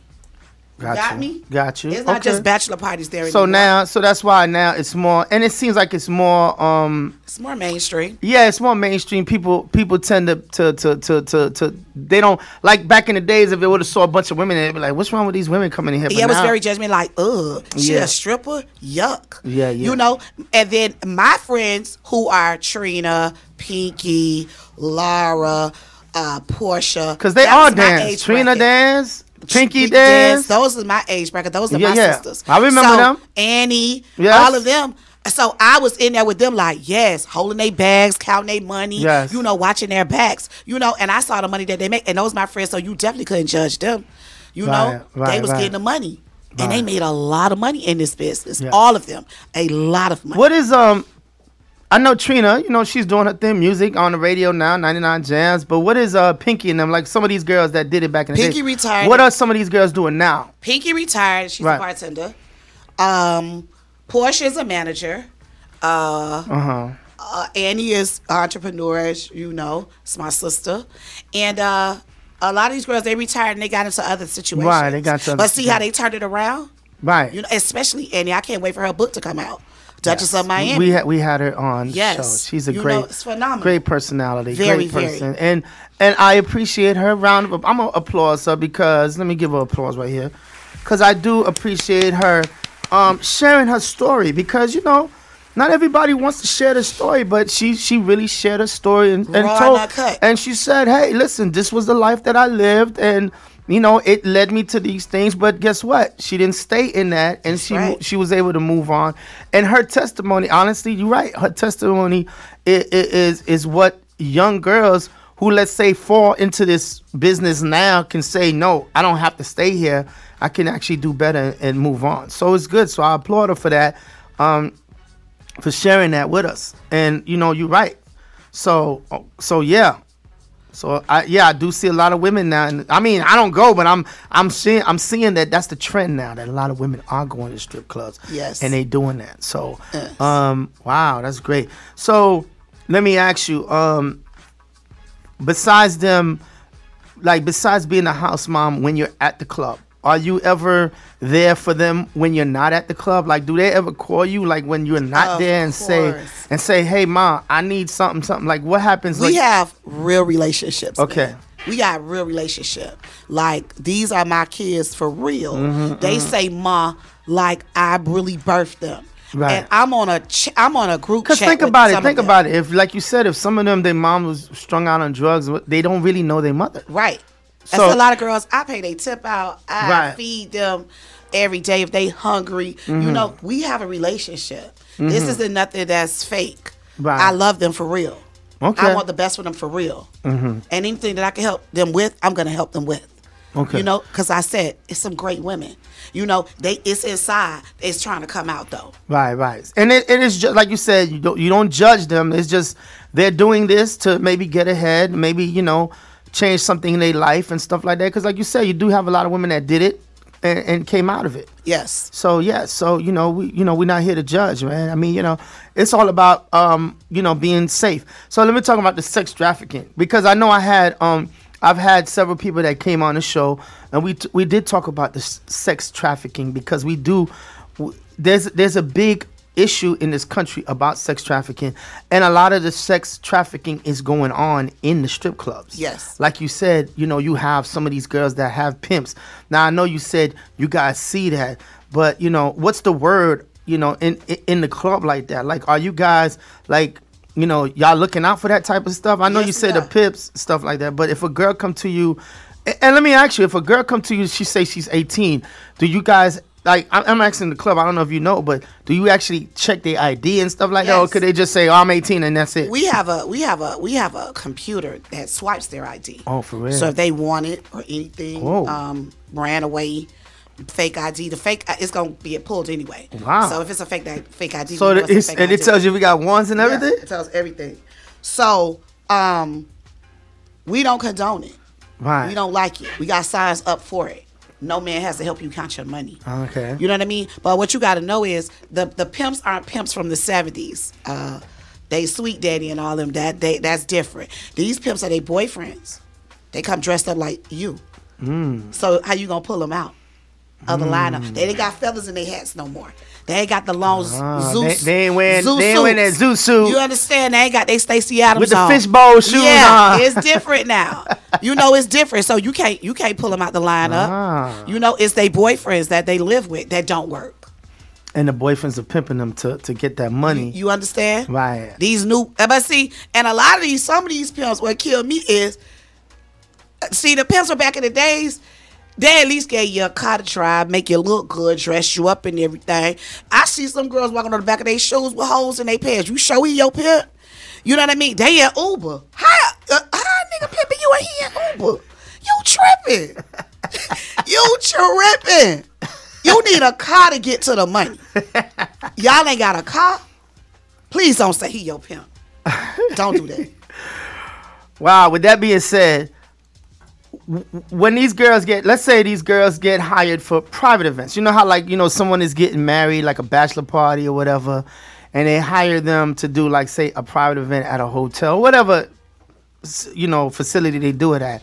Got, Got you. me? Got you. It's not Okay. just bachelor parties there. So anymore. now, so that's why now it's more, and it seems like it's more. um it's more mainstream. Yeah, it's more mainstream. People people tend to to to to to, to they don't like back in the days. If it would have saw a bunch of women, they'd be like, "What's wrong with these women coming in here?" But Yeah, it was now- very judgment. Like, ugh, she Yeah. a stripper? Yuck. Yeah, yeah. You know, and then my friends who are Trina, Pinky, Lara, uh, Portia, because they that all dance. Trina bracket. dance, Pinky Pinky dance. Those are my age bracket. Those are Yeah, my yeah. sisters. I remember So, them. Annie, Yes. all of them. So I was in there with them, like, yes, holding their bags, counting their money, Yes. you know, watching their backs, you know, and I saw the money that they make, and those my friends, so you definitely couldn't judge them. You know, Right, they was right. getting the money. And they made a lot of money in this business. Yes. All of them. A lot of money. What is um? I know Trina. You know she's doing her thing, music on the radio now, ninety nine jams. But what is uh Pinky and them? Like some of these girls that did it back in the day. Pinky retired. What are some of these girls doing now? Pinky retired. She's Right. a bartender. Um, is a manager. Uh, Uh huh. uh, Annie is entrepreneur, as you know. It's my sister, and uh, a lot of these girls they retired and they got into other situations. Right, they got into other But see how they turned it around. Right. You know, especially Annie. I can't wait for her book to come out. Duchess of Miami. We had we had her on Yes. show. She's a You great, know, great personality, Very, great very. person, and and I appreciate her. Round of I'm gonna applause her because let me give her applause right here, because I do appreciate her um, sharing her story because you know. Not everybody wants to share the story, but she she really shared her story and, and told and she said, "Hey, listen, this was the life that I lived, and you know it led me to these things. But guess what? She didn't stay in that, and she right. she was able to move on. And her testimony, honestly, you're right. Her testimony is is, is what young girls who let's say fall into this business now can say, no, I don't have to stay here. I can actually do better and move on. So it's good. So I applaud her for that, um, for sharing that with us. And you know, you're right. So so yeah. So I yeah I do see a lot of women now, and I mean I don't go, but I'm I'm seeing I'm seeing that that's the trend now that a lot of women are going to strip clubs. Yes. and they doing that. So Yes. um wow that's great. So let me ask you um besides them like besides being a house mom when you're at the club are you ever there for them when you're not at the club like do they ever call you like when you're not Of there and say and say hey mom i need something something like what happens we like, have real relationships. Okay. man. We got real relationship. Like these are my kids for real. Mm-hmm, they say ma like I really birthed them. Right. And I'm on a ch- I'm on a group Cause think about it. Think about it. If, like you said, if some of them, their mom was strung out on drugs, they don't really know their mother. Right. So- That's a lot of girls. I pay they tip out. I Right. feed them every day if they hungry. Mm-hmm. You know, we have a relationship. This isn't nothing that's fake. Right. I love them for real. Okay. I want the best for them for real. Mm-hmm. And anything that I can help them with, I'm gonna help them with. Okay. You know, because I said it's some great women. You know, they it's inside. It's trying to come out though. Right, right. And it, it is just like you said, you don't you don't judge them. It's just they're doing this to maybe get ahead, maybe, you know, change something in their life and stuff like that. Cause like you said, you do have a lot of women that did it and, and came out of it. Yes. So yeah, so you know, we you know, we're not here to judge, man. I mean, you know, it's all about um, you know, being safe. So let me talk about the sex trafficking because I know I had um I've had several people that came on the show and we t- we did talk about the s- sex trafficking because we do w- there's there's a big issue in this country about sex trafficking and a lot of the sex trafficking is going on in the strip clubs. Yes. Like you said, you know, you have some of these girls that have pimps. Now I know you said you guys see that, but you know, what's the word, you know, in in, the club like that? Like are you guys like you know, y'all looking out for that type of stuff? I know Yes, you said the pips, stuff like that, but if a girl come to you and let me ask you, if a girl come to you, she say she's 18, do you guys like I'm, asking the club, I don't know if you know, but do you actually check their ID and stuff like that? Or could they just say, oh, I'm 18 and that's it? We have a we have a we have a computer that swipes their ID. Oh, for real? So if they want it or anything, Whoa. um, ran away, fake ID, the fake it's gonna be pulled anyway. Wow. So if it's a fake that fake ID, so it- it's a it's, fake and it tells you we got ones and Yeah, everything? it tells everything. So um, we don't condone it. Right. We don't like it. We got signs up for it. No man has to help you count your money. Okay. You know what I mean? But what you got to know is the the pimps aren't pimps from the seventies. Uh, they sweet daddy and all them. That they that's different. These pimps are their boyfriends. They come dressed up like you. Mm. So how you gonna pull them out of the lineup? They ain't got feathers in their hats no more. They ain't got the long Ah, Zeus. they- they ain't wearing- Zeus they ain't wearing that. zoot suit. You understand? They ain't got they Stacy Adams With the on. fishbowl shoes Yeah, on. it's different now. You know it's different. So you can't you can't pull them out the lineup. Ah. You know it's their boyfriends that they live with that don't work. And the boyfriends are pimping them to, to get that money. You understand? Right. These new, uh, but see, and a lot of these, some of these pimps, what killed me is, uh, see, the pimps were back in the days. They at least gave you a car to try, make you look good, dress you up and everything. I see some girls walking on the back of their shoes with holes in their pants. You show he your pimp? You know what I mean? They in Uber. How, uh, nigga pimping you ain't here in Uber? You tripping. you tripping. You need a car to get to the money. Y'all ain't got a car? Please don't say he your pimp. Don't do that. Wow. With that being said, when these girls get, let's say these girls get hired for private events. You know how like you know someone is getting married, like a bachelor party or whatever, and they hire them to do like say a private event at a hotel, whatever you know facility they do it at.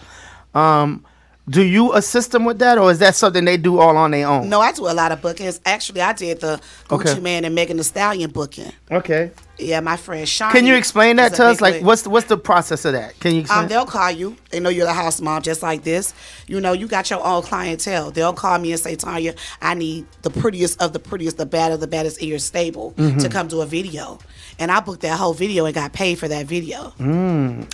Um, do you assist them with that, or is that something they do all on their own? No, I do a lot of bookings. Actually, I did the Gucci Okay. Man and Megan Thee Stallion booking. Okay. Yeah, my friend Sean. Can you explain that to us? Like, what's the, what's the process of that? Can you explain? Um, they'll call you. They know you're the house mom, just like this. You know, you got your own clientele. They'll call me and say, Tanya, I need the prettiest of the prettiest, the bad of the baddest in your stable Mm-hmm. to come do a video. And I booked that whole video and got paid for that video.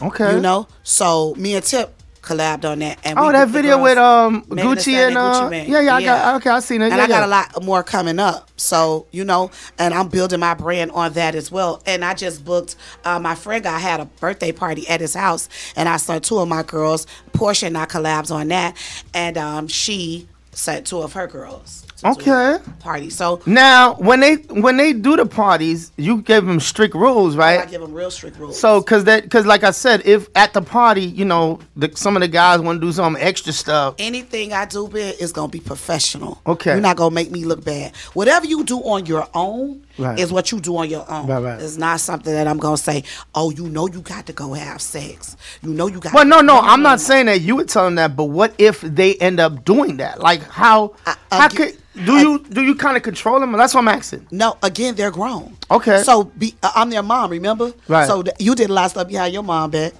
okay. You know? So me and Tip collabed on that. And Oh, that video with um Gucci and uh, Gucci yeah, yeah, I got okay, I seen it. And yeah, I got yeah. a lot more coming up. So, you know, and I'm building my brand on that as well. And I just booked, uh, my friend I had a birthday party at his house, and I saw two of my girls, Portia and I collabs on that. And um, she sent two of her girls. Okay. Party. So Now, when they when they do the parties, you give them strict rules, right? I give them real strict rules. So, cause that, cause like I said, if at the party, you know, the, some of the guys want to do some extra stuff. anything I do, Ben, is gonna be professional. Okay. You're not gonna make me look bad. Whatever you do on your own Right. is what you do on your own. Right, right. It's not something that I'm gonna say, oh, you know you got to go have sex. You know you got Well, no, no, I'm not saying that you would tell them that, but what if they end up doing that? Like, how, I- how again- could do you do you kind of control them? That's what I'm asking. No, again, they're grown. Okay. So be, uh, I'm their mom, remember? Right. So th- you did a lot of stuff behind your mom back.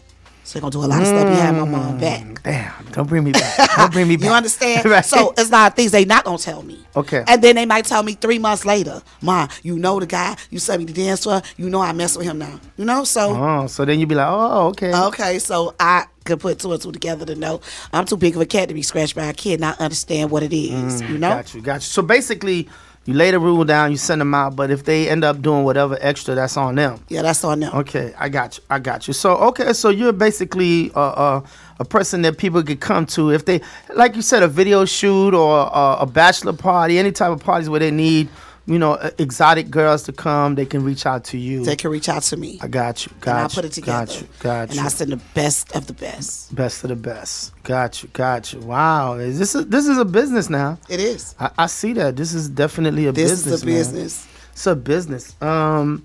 So you're gonna do a lot of stuff behind my mom Mm. back. Damn, don't bring me back. Don't bring me back. You understand? Right. So it's a lot of things they not gonna tell me. Okay. And then they might tell me three months later, Ma, you know the guy, you sent me to dance for, you know I mess with him now. You know? So oh, so then you'd be like, oh, okay. okay, so I could put two and two together to know I'm too big of a cat to be scratched by a kid, not understand what it is. you know? Mm, Got you, got you. So basically, you lay the rule down, you send them out, but if they end up doing whatever extra, that's on them. Yeah, that's on them. Okay, I got you. I got you. So okay, so you're basically uh, uh, a person that people could come to if they, like you said, a video shoot or uh, a bachelor party, any type of parties where they need, you know, exotic girls to come. They can reach out to you. They can reach out to me. I got you. Got and you. I'll put it together. Got you. Got and. I send the best of the best. Best of the best. Got you. Got you. Wow, is this a, this is a business now? It is. I, I see that. This is definitely a This business. is a man. business. It's a business. Um,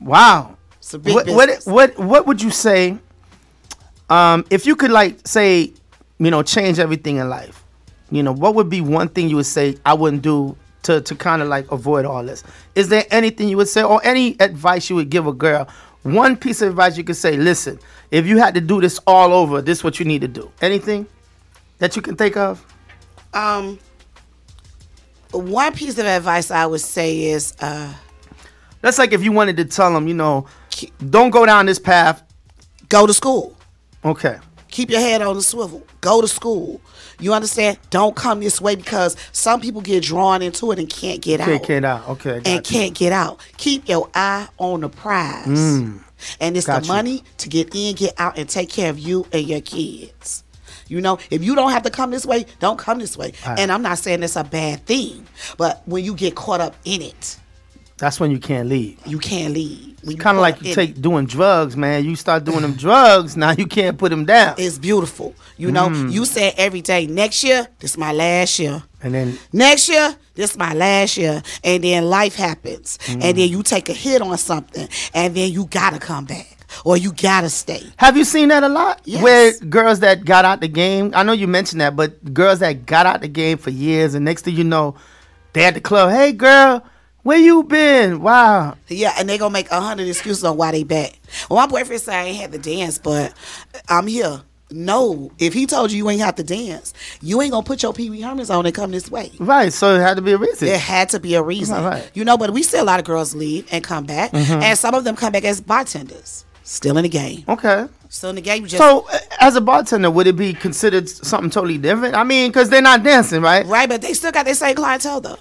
wow. It's a big what, business. what what what would you say? Um, if you could like say, you know, change everything in life, you know, what would be one thing you would say I wouldn't do to to kind of like avoid all this? Is there anything you would say or any advice you would give a girl? One piece of advice you could say, listen, if you had to do this all over, this is what you need to do. Anything that you can think of? Um, one piece of advice I would say is, uh, That's like if you wanted to tell them, you know, don't go down this path. go to school. Okay. Keep your head on the swivel. Go to school. You understand? Don't come this way because some people get drawn into it and can't get Okay, out. can't get out. Okay. I got and you. can't get out. Keep your eye on the prize. And it's Mm. Got the you. money to get in, get out, and take care of you and your kids. You know, if you don't have to come this way, don't come this way. Right. And I'm not saying it's a bad thing, but when you get caught up in it, That's when you can't leave. you can't leave. You Kind of like you take it, doing drugs, man. You start doing them drugs, now you can't put them down. it's beautiful. You know, Mm. you say every day, next year, this my last year. And then Next year, this my last year, and then life happens, Mm. and then you take a hit on something, and then you gotta come back or you gotta stay. have you seen that a lot? Yes. Where girls that got out the game, I know you mentioned that, but girls that got out the game for years, and next thing you know, they at the club. Hey, girl, where you been? Wow. Yeah, and they gonna make a hundred excuses on why they back. Well, my boyfriend said I ain't had to dance, but I'm here. No, if he told you you ain't have to dance, you ain't gonna put your Pee Wee Hermans on and come this way. Right. So it had to be a reason. There had to be a reason, Right, right. you know. But we see a lot of girls leave and come back, Mm-hmm. and some of them come back as bartenders. Still in the game. Okay. Still in the game. Just So, as a bartender, would it be considered something totally different? I mean, because they're not dancing, right? right, but they still got their same clientele though.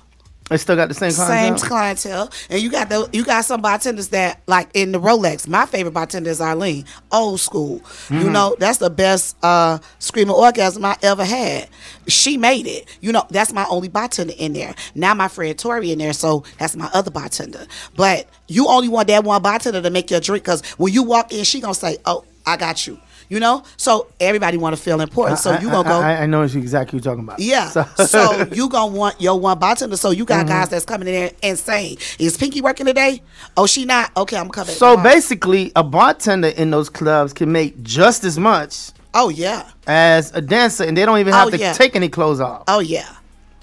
They still got the same Same clientele. clientele, and you got the you got some bartenders that like in the Rolex. My favorite bartender is Arlene, old school. You Mm-hmm. know that's the best uh, screaming orgasm I ever had. She made it. You know that's my only bartender in there. Now my friend Tori in there, so that's my other bartender. But you only want that one bartender to make your drink because when you walk in, she gonna say, "Oh, I got you." You know, so everybody want to feel important. So I- you I- gonna go. I, I know exactly what you're talking about. Yeah. So, So, you gonna want your one bartender. So you got Mm-hmm. guys that's coming in there and saying, "Is Pinky working today? Oh, she not. Okay, I'm coming." so basically, a bartender in those clubs can make just as much Oh yeah. as a dancer, and they don't even have Oh, to yeah. take any clothes off. Oh yeah.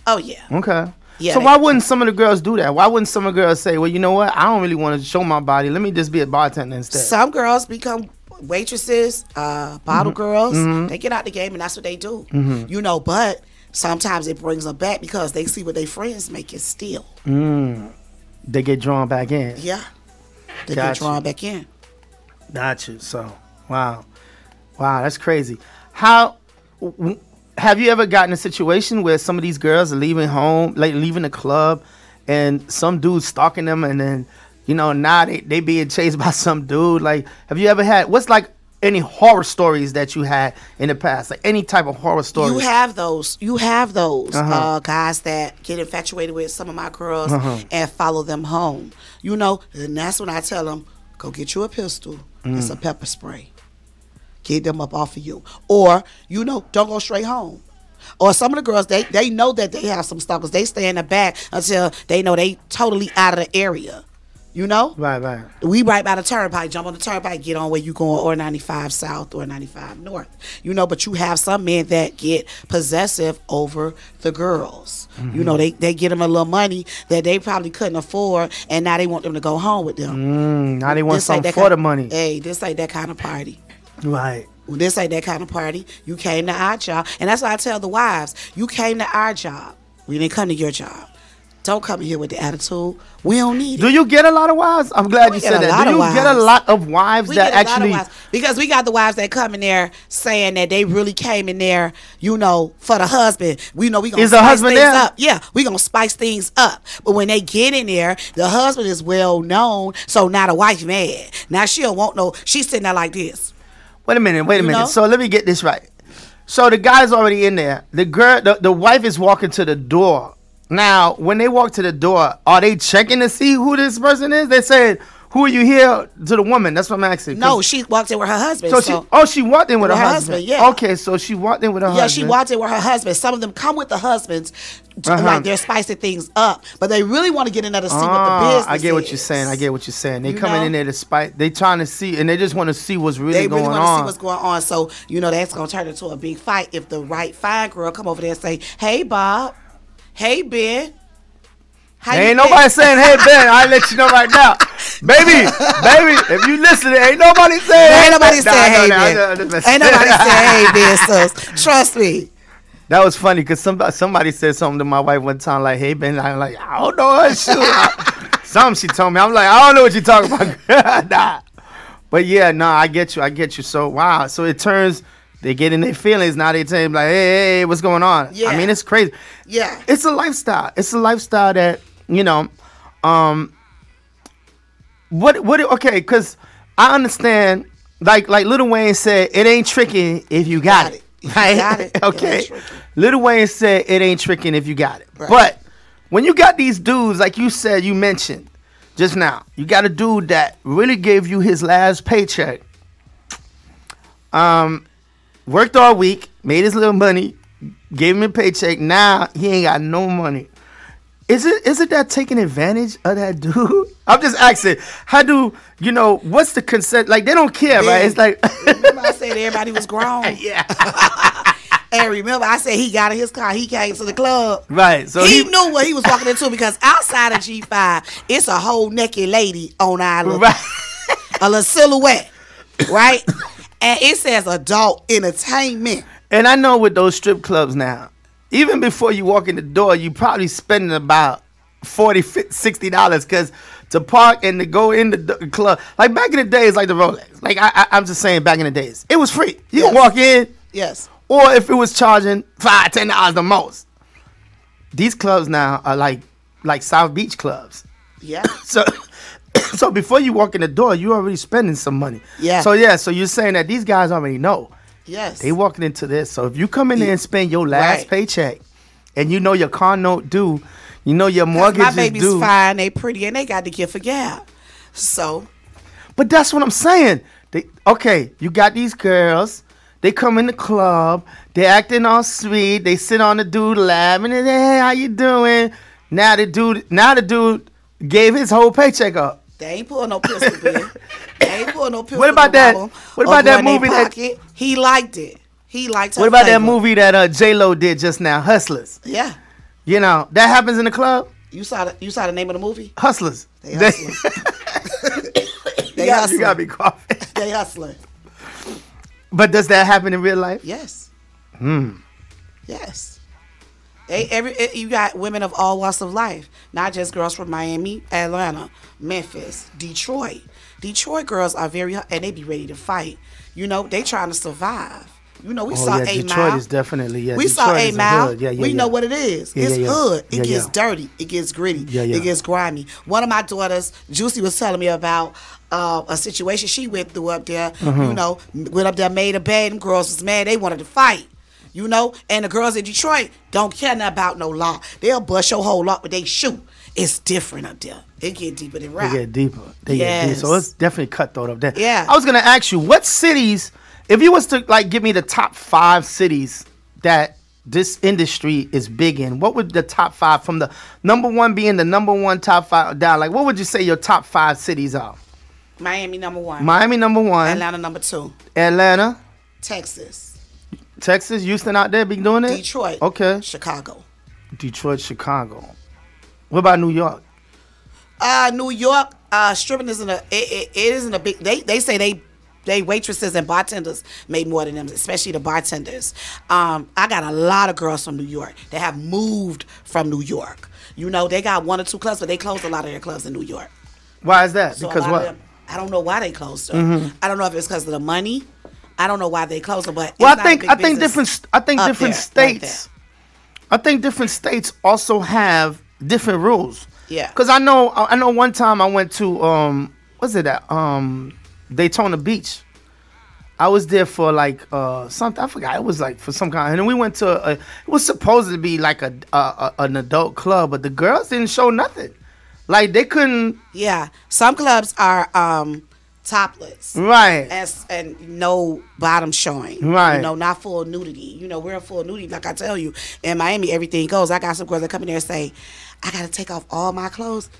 Oh yeah. Okay. Yeah, so why wouldn't some of the girls do that? Why wouldn't some of the girls say, "Well, you know what? I don't really want to show my body. Let me just be a bartender instead." Some girls become waitresses, uh, bottle Mm-hmm. girls. They get out the game and that's what they do. You know, but sometimes it brings them back because they see what their friends make it steal. they get drawn back in. Yeah. They Gotcha. get drawn back in. Got you. So, wow, wow, that's crazy. How w- have you ever gotten a situation where some of these girls are leaving home, like leaving the club, and some dude stalking them, and then you know now they they being chased by some dude? Like, have you ever had what's like any horror stories that you had in the past, like any type of horror stories? You have those. You have those Uh-huh. uh, guys that get infatuated with some of my girls Uh-huh. and follow them home. You know, and that's when I tell them, go get you a pistol and Mm. some pepper spray. Get them up off of you. Or, you know, don't go straight home. Or some of the girls, they, they know that they have some stalkers. They stay in the back until they know they totally out of the area. You know? right, right. We right by the turnpike, jump on the turnpike, get on where you going, or 95 south or 95 north. You know, but you have some men that get possessive over the girls. You know, they, they get them a little money that they probably couldn't afford, and now they want them to go home with them. Mm, now they want This something for kind- the money. Hey, this ain't that kind of party. Right. This ain't that kind of party. You came to our job. And that's why I tell the wives, you came to our job. We didn't come to your job. Don't come here with the attitude. We don't need it. Do you get a lot of wives? I'm glad We you said that. Do you get a lot of wives We that get a lot actually? wives because we got the wives that come in there saying that they really came in there, you know, for the husband. We know we gonna Is the spice husband things there? up. Yeah, we gonna spice things up. But when they get in there, the husband is well known, so now the wife mad. Now she don't want no. She's sitting there like this. Wait a minute, wait a You minute. know? So let me get this right. So the guy's already in there. The girl, the, the wife is walking to the door. Now, when they walk to the door, are they checking to see who this person is? They said, "Who are you here?" To the woman. That's what I'm asking. No, she walked in with her husband. So, So, she, oh, she walked in with, With her her husband. husband, yeah. Okay, so she walked in with her husband. yeah, husband. she walked in with her husband. Some of them come with the husbands, Uh-huh. like they're spicing things up, but they really want to get in there to see what the Ah, business. I get what you're saying. I get what you're saying. They You coming know? in there to spite. They trying to see, and they just want to see what's really They going really want to on. see what's going on. So you know that's gonna turn into a big fight if the right fine girl come over there and say, "Hey Bob, hey Ben." How Ain't been?" nobody saying, "Hey Ben," I let you know right now, baby, baby. If you listen, ain't nobody saying. Ain't nobody saying, nah, "Hey nah, Ben." I'm just messing. Ain't nobody saying, "Hey Ben," sis. Trust me. That was funny because somebody somebody said something to my wife one time like, "Hey Ben," I'm like, "I don't know her shoot." Something she told me. I'm like, "I don't know what you're talking about." nah. But yeah, no, I get you. I get you. So wow. So it turns they get in their feelings now. They tell him like, "Hey, hey, what's going on?" I mean, it's crazy. Yeah. it's a lifestyle. It's a lifestyle that you know. Um, what what? Okay, because I understand. Like like Lil Wayne said, it ain't tricking if you got, Got it. it. Right? got it, okay. Lil Wayne said it ain't tricking if you got it. Right. But when you got these dudes, like you said, you mentioned just now, you got a dude that really gave you his last paycheck. Um, worked all week, made his little money, gave him a paycheck. Now he ain't got no money. Is it is it that taking advantage of that dude? I'm just asking. How do you know what's the consent? Like they don't care, right? It's like Remember I said everybody was grown. yeah, And remember I said he got in his car, he came to the club. right. So he, he, knew what he was walking into because outside of G5, it's a whole naked lady on our little, right. a little silhouette, right? And it says adult entertainment. And I know with those strip clubs now, even before you walk in the door, you probably spending about 40 60 dollars because to park and to go in the club. Like back in the days, like the Rolex. Like I, I, I'm just saying, back in the days, it was free. You Yes. walk in, Yes. or if it was charging five, ten dollars the most. These clubs now are like like South Beach clubs. Yeah. So, so before you walk in the door, you already spending some money. Yeah. So yeah, so you're saying that these guys already know Yes. they walking into this. So if you come in there and spend your last Right. paycheck, and you know your car note due, you know your mortgage my baby's due. fine, they pretty, and they got the gift for gab. So But that's what I'm saying. They okay, you got these girls. They come in the club. They acting all sweet. They sit on the dude lap and they "Hey, how you doing?" Now the dude, now the dude gave his whole paycheck up. They ain't pulling no pistol bill. they ain't pulling no pistol. What about that- what about that movie that- he liked it? He liked. What about that movie that uh, J Lo did just now, Hustlers? Yeah. You know that happens in the club. You saw the you saw the name of the movie? Hustlers. They hustling. They you, got, you hustling. gotta be coughing. They hustling. But does that happen in real life? Yes. Hmm. Yes. They every it- you got women of all walks of life, not just girls from Miami, Atlanta, Memphis, Detroit. Detroit girls are very and they be ready to fight. You know, they trying to survive. You know, we Oh, saw yeah, eight Detroit mile. is definitely yeah. we Detroit saw eight a mile. Yeah, yeah, we yeah. know what it is. Yeah, it's hood. It gets dirty. It gets gritty. Yeah, yeah. It gets grimy. One of my daughters, Juicy, was telling me about uh, a situation she went through up there. Mm-hmm. You know, went up there, made a bed. and girls was mad. They wanted to fight. You know, and the girls in Detroit don't care nothing about no law. They'll bust your whole lot, but they shoot. It's different up there. It get deeper than rap. They get deeper. They get deeper. So it's definitely cutthroat up there. Yeah. I was gonna ask you, what cities, if you was to like give me the top five cities that this industry is big in, what would the top five from the number one being the number one top five down? Like what would you say your top five cities are? Miami number one. Miami number one, Atlanta number two. Atlanta, Texas. Texas, Houston out there be doing it? Detroit. Okay. Chicago. Detroit, Chicago. What about New York? Uh, New York, uh, stripping isn't a it, it, it isn't a big. They they say they they waitresses and bartenders made more than them, especially the bartenders. Um, I got a lot of girls from New York that have moved from New York. You know, they got one or two clubs, but they closed a lot of their clubs in New York. Why is that? So because what? them- I don't know why they closed them. I don't know if it's because of the money. I don't know why they close them, but Well, it's I not a think I think different I think different like states. I think different states also have different rules. Yeah. Because I know I know one time I went to um what's it at um Daytona Beach. I was there for like uh something I forgot it was like for some kind and then we went to a, it was supposed to be like a, a, a an adult club but the girls didn't show nothing like they couldn't Yeah, some clubs are um topless. right as and no bottom showing. Right. You know, not full nudity. You know, we're in full nudity. Like I tell you, in Miami, everything goes. I got some girls that come in there and say, I gotta take off all my clothes.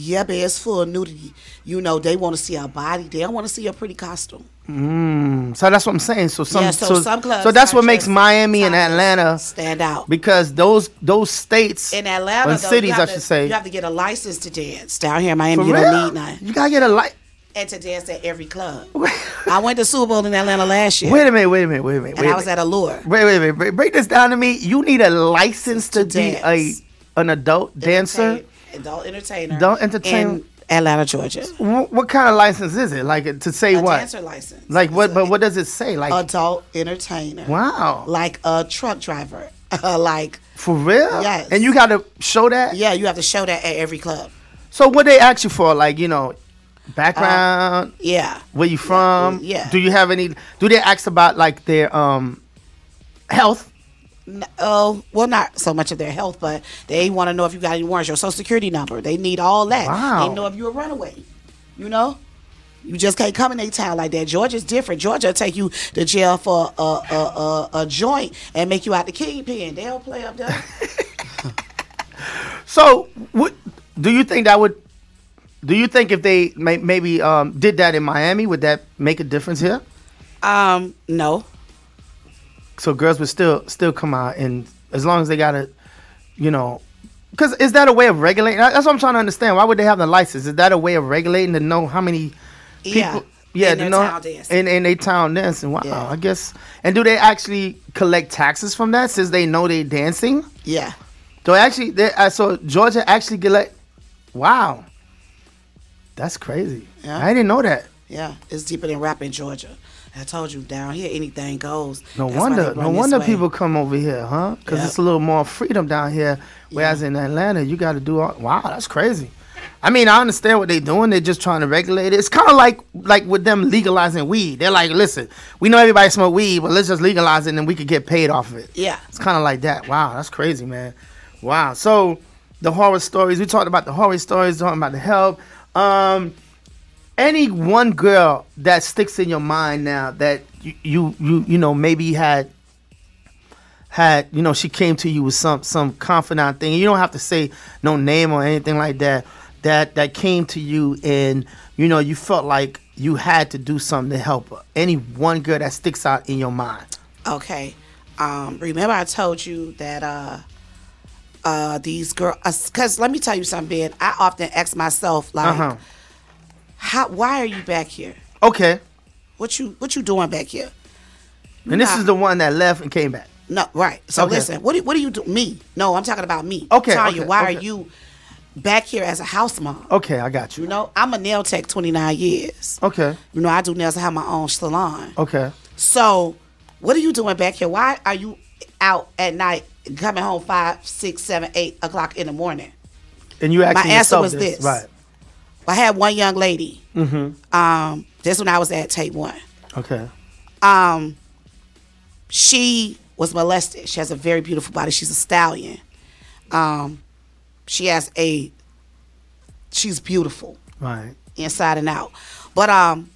Yeah, but it's full nudity. You know, they want to see our body. They don't want to see a pretty costume. Mm. so that's what I'm saying so some yeah, so, some clubs. so that's what makes Miami and Atlanta stand out. because those those states In Atlanta, though, cities I should to, say you have to get a license to dance. Down here in Miami, For you real? don't need none. You gotta get a light. And to dance at every club. I went to Super Bowl in Atlanta last year, Wait a minute, wait a minute, wait a minute. Wait and wait I was minute. at Allure. Wait, wait, wait, break, break this down to me. You need a license to, To be a an adult dancer. Entertain- adult entertainer, Adult entertainer. in Atlanta, Georgia. What, what kind of license is it? Like to say A what? dancer license. Like what? But what does it say? Like Adult entertainer. wow, Like a truck driver. like for real? Yes. And you got to show that. yeah, you have to show that at every club. So what they ask you for? Like you know, background, Yeah. where you from? Uh, yeah. Do you have any? Do they ask about like their um health? Oh, well, not so much of their health, but they want to know if you got any warrants, your social security number. They need all that. Wow. They know if you're a runaway. You know? You just can't come in a town like that. Georgia's different. Georgia take you to jail for a, a, a, a joint and make you out the kingpin. They don't play up there. So, what do you think that would? Do you think if they may, maybe um, did that in Miami, would that make a difference here? um, no. So girls would still still come out, and as long as they got a, you know, because is that a way of regulating? That's what I'm trying to understand. Why would they have the license? Is that a way of regulating to know how many people? Yeah. Yeah, In their know town dancing. in in they town dancing. Wow, Yeah. I guess. And do they actually collect taxes from that since they know they're dancing? Yeah. So actually, they, uh, so Georgia actually collect. Wow. That's crazy. Yeah. I didn't know that. Yeah, it's deeper than rap in Georgia. I told you down here anything goes. No That's wonder. No wonder way. people come over here, huh? Because Yeah. it's a little more freedom down here. Whereas in Atlanta, you got to do all. Wow, that's crazy. I mean, I understand what they're doing. They're just trying to regulate it. It's kind of like like with them legalizing weed. They're like, listen, we know everybody smoke weed, but let's just legalize it and then we could get paid off of it. Yeah. It's kind of like that. Wow, that's crazy, man. Wow. So the horror stories. We talked about the horror stories. Talking about the help. Um, any one girl that sticks in your mind now that you you you, you know maybe had had you know she came to you with some some confidant thing. You don't have to say no name or anything like that. That that came to you and you know you felt like you had to do something to help her. Any one girl that sticks out in your mind. Okay. Um, remember I told you that uh uh these girls cuz let me tell you something, Ben. I often ask myself like Uh huh. how why are you back here? Okay. What you what you doing back here? And this Nah. is the one that left and came back. No, right. So Okay. listen, what do, what do you do? Me? No, I'm talking about me. Okay, Tanya, okay, why okay. are you back here as a house mom? Okay, I got you. You know, I'm a nail tech 29 years. Okay. You know, I do nails. I have my own salon. Okay. So, what are you doing back here? Why are you out at night, coming home five, six, seven, eight o'clock in the morning? And you asking answer was this. Right. I had one young lady. Mm-hmm. Um, this when I was at Tape One. Okay. Um, she was molested. She has a very beautiful body. She's a stallion. Um, she has a. She's beautiful Right. inside and out. But um,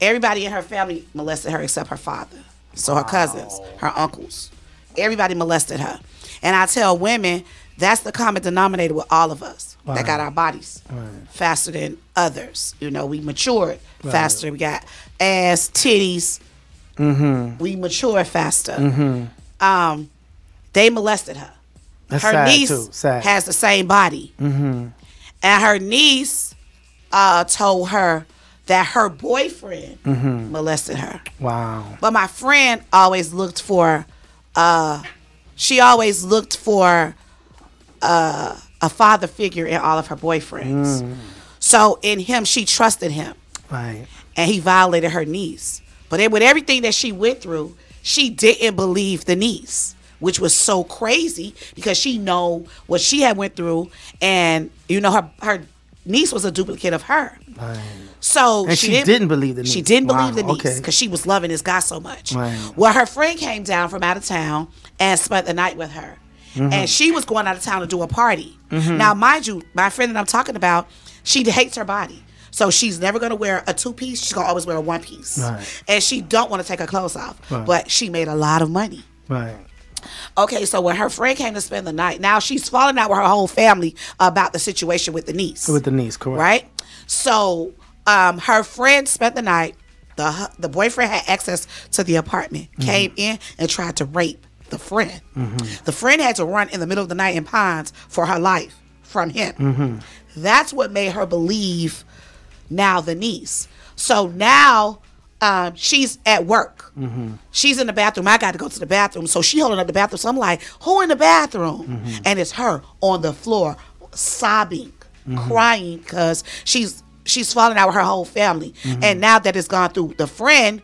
everybody in her family molested her except her father. So her cousins, her uncles, everybody molested her. And I tell women that's the common denominator with all of us that got our bodies faster than others. You know, we matured faster. We got ass, titties. We mature faster. Um, they molested her. That's her sad niece too. Sad. has the same body. And her niece uh, told her that her boyfriend molested her. wow. But my friend always looked for, uh, she always looked for uh, a father figure in all of her boyfriends. So in him, she trusted him Right. and he violated her niece. But then with everything that she went through, she didn't believe the niece, which was so crazy because she know what she had went through, and you know her her niece was a duplicate of her. Right. So And she didn't believe the niece. She didn't Wow, believe the niece okay. because she was loving this guy so much. Right. Well, her friend came down from out of town and spent the night with her, Mm-hmm. and she was going out of town to do a party. Now, mind you, my friend that I'm talking about, she hates her body. So she's never gonna wear a two piece. She's gonna always wear a one piece, Right. and she don't want to take her clothes off. Right. But she made a lot of money. Right. Okay, so when her friend came to spend the night, now she's falling out with her whole family about the situation with the niece With the niece, correct. right? So um, her friend spent the night. the The boyfriend had access to the apartment, mm-hmm. came in and tried to rape the friend. Mm-hmm. The friend had to run in the middle of the night in Pines for her life from him. Mm-hmm. That's what made her believe now the niece. So now um, she's at work. Mm-hmm. She's in the bathroom. I got to go to the bathroom. So she holding up the bathroom. So I'm like, who in the bathroom? Mm-hmm. And it's her on the floor sobbing, mm-hmm. crying because she's she's falling out with her whole family. And now that it's gone through the friend,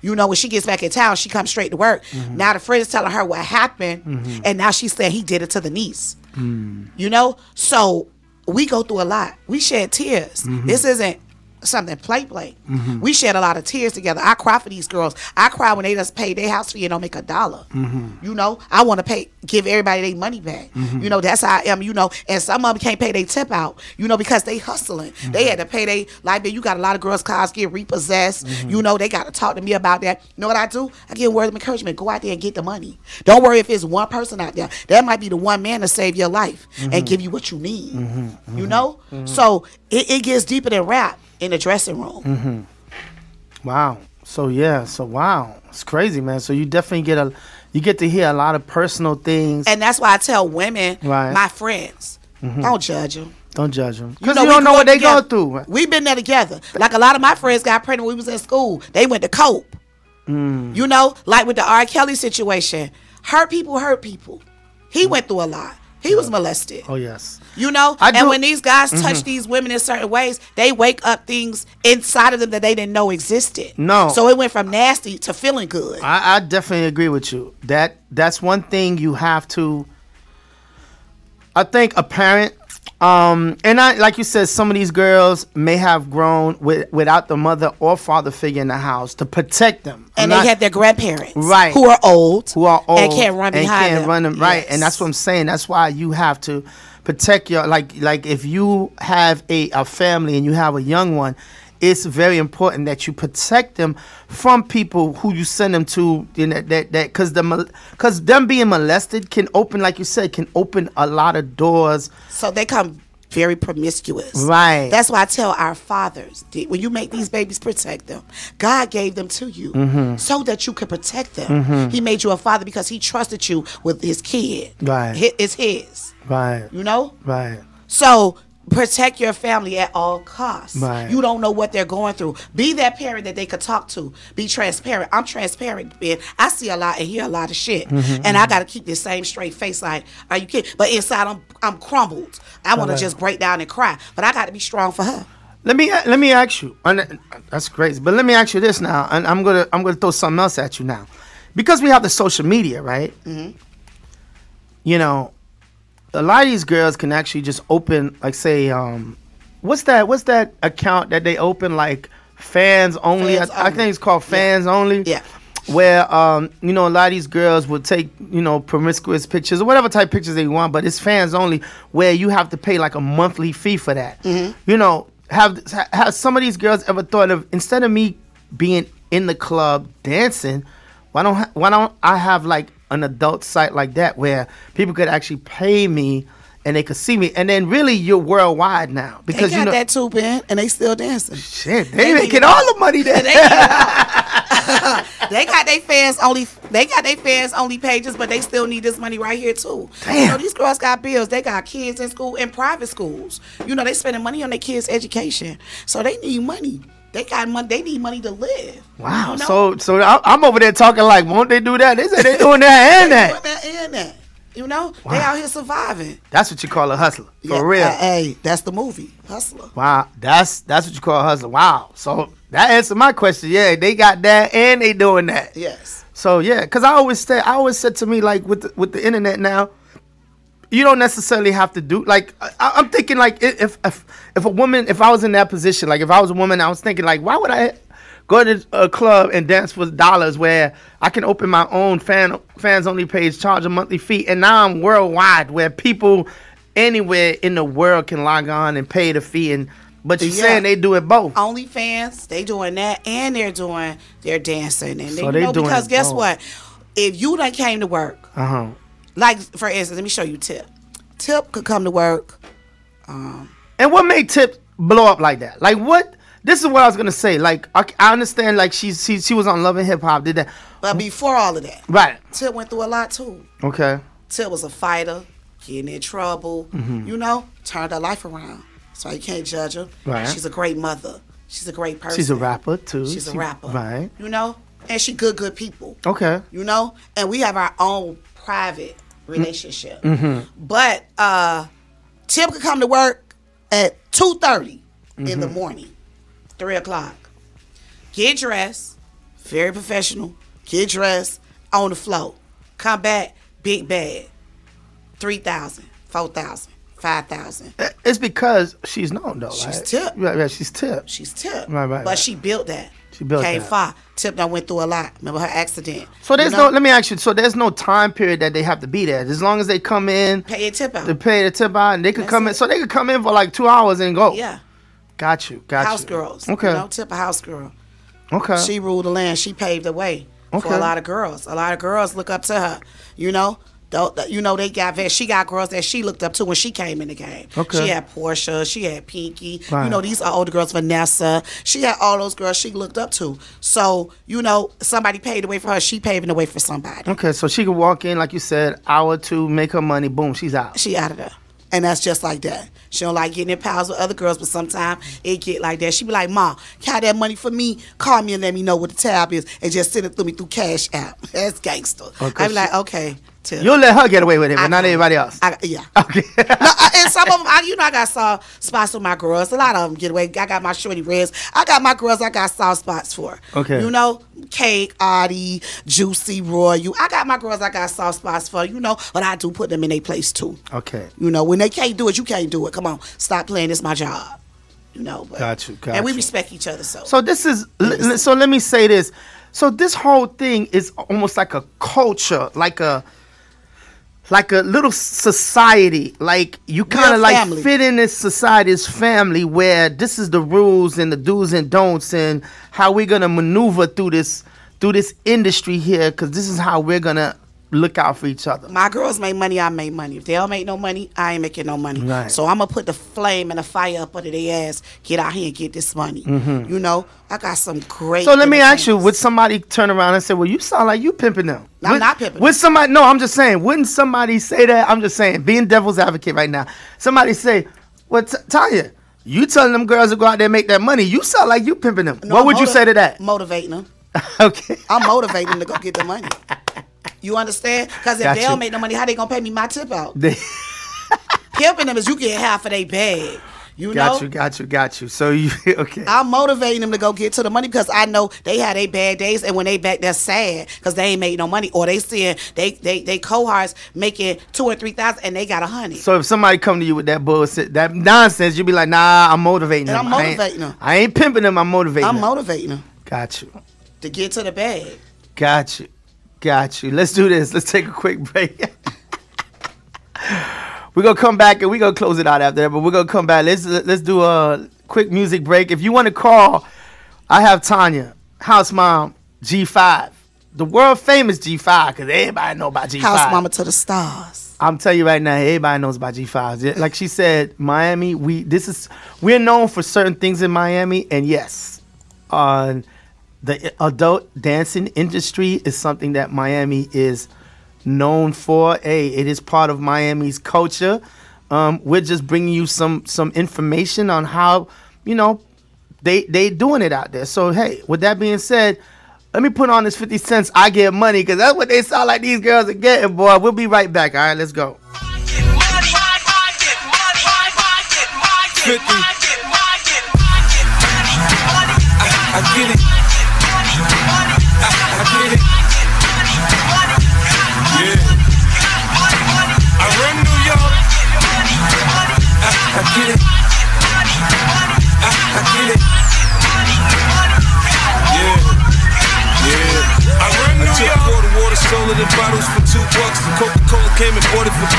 you know, when she gets back in town, she comes straight to work. Now the friend is telling her what happened, and now she's saying he did it to the niece. Mm. You know, so we go through a lot. We shed tears. This isn't something play play. We shed a lot of tears together. I cry for these girls. I cry when they just pay their house fee and don't make a dollar. You know, I want to pay, give everybody their money back. You know, that's how I am. You know, and some of them can't pay their tip out. You know, because they hustling. They had to pay they like. You got a lot of girls' cars get repossessed. You know, they got to talk to me about that. You know what I do? I give word of encouragement. Go out there and get the money. Don't worry if it's one person out there. That might be the one man to save your life and give you what you need. You know, so it, it gets deeper than rap in the dressing room. Mm-hmm. Wow. So yeah. So wow. It's crazy, man. So you definitely get a, you get to hear a lot of personal things. And that's why I tell women, Right. my friends, don't judge them. don't judge them because know, you don't know what they go through. We've been there together. Like a lot of my friends got pregnant when we was in school. They went to cope. Mm. You know, like with the R. Kelly situation. Hurt people hurt people. He went through a lot. He was molested. Oh yes. You know, I and do- Mm-hmm. when these guys touch these women in certain ways, they wake up things inside of them that they didn't know existed. No. So it went from nasty to feeling good. I, I definitely agree with you. That that's one thing you have to. I think a parent, um, and I like you said, some of these girls may have grown with without the mother or father figure in the house to protect them, I'm and not- they had their grandparents, Right. who are old, who are old and can't run behind and can't them. run them right. And that's what I'm saying. That's why you have to protect your like like if you have a, a family and you have a young one, it's very important that you protect them from people who you send them to. You know, that that because the because them being molested can open like you said can open a lot of doors. So they come very promiscuous. Right. That's why I tell our fathers when you make these babies, protect them. God gave them to you Mm-hmm. so that you could protect them. He made you a father because he trusted you with his kid. Right. It's his. Right. You know? Right. So protect your family at all costs. Right. You don't know what they're going through. Be that parent that they could talk to. Be transparent. I'm transparent, Ben. I see a lot and hear a lot of shit. Mm-hmm, And I gotta keep this same straight face like, are you kidding? But inside I'm I'm crumbled. I wanna just break down and cry. But I gotta be strong for her. Let me let me ask you. That's crazy, but let me ask you this now, and I'm gonna I'm gonna throw something else at you now, because we have the social media, right? You know, a lot of these girls can actually just open, like, say, um, what's that? What's that account that they open, like, fans only? Fans I, I think it's called Yeah. fans only. Yeah. Where um, you know, a lot of these girls will take, you know, promiscuous pictures or whatever type pictures they want, but it's fans only where you have to pay like a monthly fee for that. Hmm. You know, have have some of these girls ever thought of instead of me being in the club dancing, why don't why don't I have like an adult site like that where people could actually pay me and they could see me, and then really you're worldwide now because you know that too, Ben, and they still dancing. shit they, They making all the money there. They, they got their fans only. They got their fans only pages, but they still need this money right here too. You Damn. know, these girls got bills. They got kids in school in private schools. You know, they spending money on their kids' education, so they need money. They got money. They need money to live. Wow. You know? So so I- I'm over there talking like, won't they do that? They say they doing that and that. that and that. You know, they out here surviving. That's what you call a hustler for Yeah, real. uh, hey, that's the movie Hustler. wow. That's that's what you call a hustler. Wow. So that answered my question. Yeah, they got that and they doing that. Yes. So yeah, because I always say, I always said to me like with the, with the internet now, you don't necessarily have to do like I, I'm thinking like if if if a woman if I was in that position like if I was a woman I was thinking like why would I go to a club and dance for dollars where I can open my own fan fans only page charge a monthly fee and now I'm worldwide where people anywhere in the world can log on and pay the fee and but you're Yeah. saying they do it both OnlyFans, they doing that, and they're doing their dancing, and So they, you know doing because guess both. what? If you done came to work, uh huh like for instance, let me show you Tip. Tip could come to work. And what made Tip blow up like that? Like what? This is what I was gonna say. Like I, I understand. Like she's she, she was on Love and Hip Hop. Did that But before all of that, right? Tip went through a lot too. Okay. Tip was a fighter, getting in trouble, Mm-hmm. you know, turned her life around. So you can't judge her. Right. She's a great mother. She's a great person. She's a rapper too. She's a She- rapper. Right. You know? And she good, good people. Okay. you know and we have our own private relationship Mm-hmm. but uh Tip could come to work at 2.30 in Mm-hmm. the morning 3 o'clock get dressed very professional get dressed on the float. come back big bag 3000 4000 5000 It's because she's known though. She's right? Tip. Right. Right. She's Tip. she's tip Right, right, but right. she built that She built came that. far went through a lot remember her accident So there's You know? no. Let me ask you. So there's no time period that they have to be there. As long as they come in, pay a tip out they pay the tip out, and they could That's come in. So they could come in for like two hours and go. yeah Got you. Got house you. girls. Okay. You know, tip a house girl. Okay. She ruled the land. She paved the way for a lot of girls. A lot of girls look up to her. You know, you know they got vet- she got girls that she looked up to when she came in the game. Okay. She had Portia. She had Pinky. Right. You know these are older girls. Vanessa. She had all those girls she looked up to. So you know somebody paved the way for her. She paving the way for somebody. okay. So she could walk in, like you said, hour two, make her money. Boom. She's out. She out of there. And that's just like that. She don't like getting in pals with other girls, but sometimes it get like that. She be like, "Ma, can I that money for me? Call me and let me know what the tab is, and just send it through me through Cash App." That's gangster. I be like, "Okay." Tip. You'll let her get away with it, but I- not everybody else. I, yeah. okay. No, and some of them, I, you know, I got soft spots with my girls. A lot of them get away. I got my shorty reds. I got my girls. I got soft spots for. Okay. You know, Cake, Audie, Juicy, Royal. I got my girls. I got soft spots for. You know, but I do put them in their place too. okay. You know, when they can't do it, you can't do it. Come on, stop playing. It's my job. You know. But, Got you, got and we you. respect each other. So. So this is so let me say this. So this whole thing is almost like a culture, like a like a little society. Like you kind of like family. fit in this society's family where this is the rules and the do's and don'ts and how we're gonna maneuver through this through this industry here because this is how we're gonna look out for each other. my girls make money, I make money. If they don't make no money, I ain't making no money. Right. So I'm gonna put the flame and the fire up under their ass. Get out here and get this money. You know, I got some great. Mm-hmm. So let me ask you. Would somebody turn around and say, "Well, you sound like you pimping them"? I'm Would- not pimping Would somebody? No, I'm just saying. Wouldn't somebody say that? I'm just saying, being devil's advocate right now. Somebody say, "Well, T- Tanya, you telling them girls to go out there and make that money? You sound like you pimping them." No, what would you say to that? Motivating them. okay. I'm motivating them to go get the money. You understand? Because if Got they don't make no money, how they gonna pay me my tip out? Pimping them is you get half of their bag. You got know. you, got you, got you. So you okay? I'm motivating them to go get to the money because I know they had their bad days, and when they back, they're sad because they ain't made no money, or they seeing they they they cohorts making two or three thousand, and they got a hundred. So if somebody come to you with that bullshit, that nonsense, you be like, "Nah, I'm motivating And them. I'm I ain't- motivating them. I ain't pimping them. I'm motivating I'm them." motivating them got you. to get to the bag. Got you. Got you. Let's do this. Let's take a quick break. we're gonna come back and we're gonna close it out after that, but we're gonna come back. Let's let's do a quick music break. If you want to call, I have Tanya, house mom, G5. The world famous G5, because everybody know about G5. House mama to the stars. I'm telling you right now, everybody knows about G5. Like she said, Miami, we this is we're known for certain things in Miami, and yes, uh, the adult dancing industry is something that Miami is known for. Hey, it is part of Miami's culture. Um, we're just bringing you some some information on how you know they they doing it out there. So hey, with that being said, let me put on this 50 cents. I get money because that's what they sound like these girls are getting, boy. We'll be right back. All right, let's go. 50. I get it.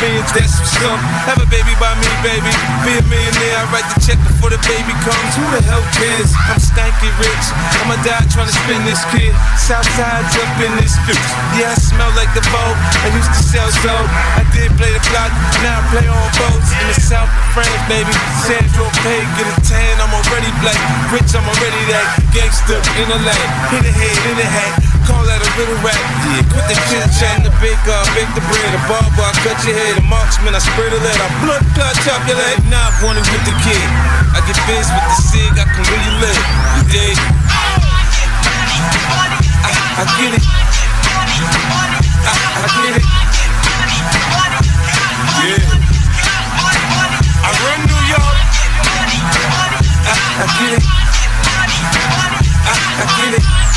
Beans. That's some stuff. Have a baby by me, baby. Be a millionaire. I write the check before the baby comes. Who the hell cares? I'm stanky rich. I'ma die trying to spin this kid. Southside's up in this bitch. Yeah, I smell like the boat. I used to sell soap. I did play the block. Now I play on boats in the south of France, baby. Sandro Pay, get a tan. I'm already black. Rich, I'm already that. Gangster in the lane. Hit the head, in the hat. Call that a little rap. Yeah, quit the chit chat. The big uh, bake the bread. The barber, I cut your head. The marksman, I spray the lead. I blood clot, chop your leg. Now I wanna with the kid. I get biz with the cig. I can really live. You dig? I, I get it. I, I get it. Yeah. I run New York. I, I get it. I, I get it.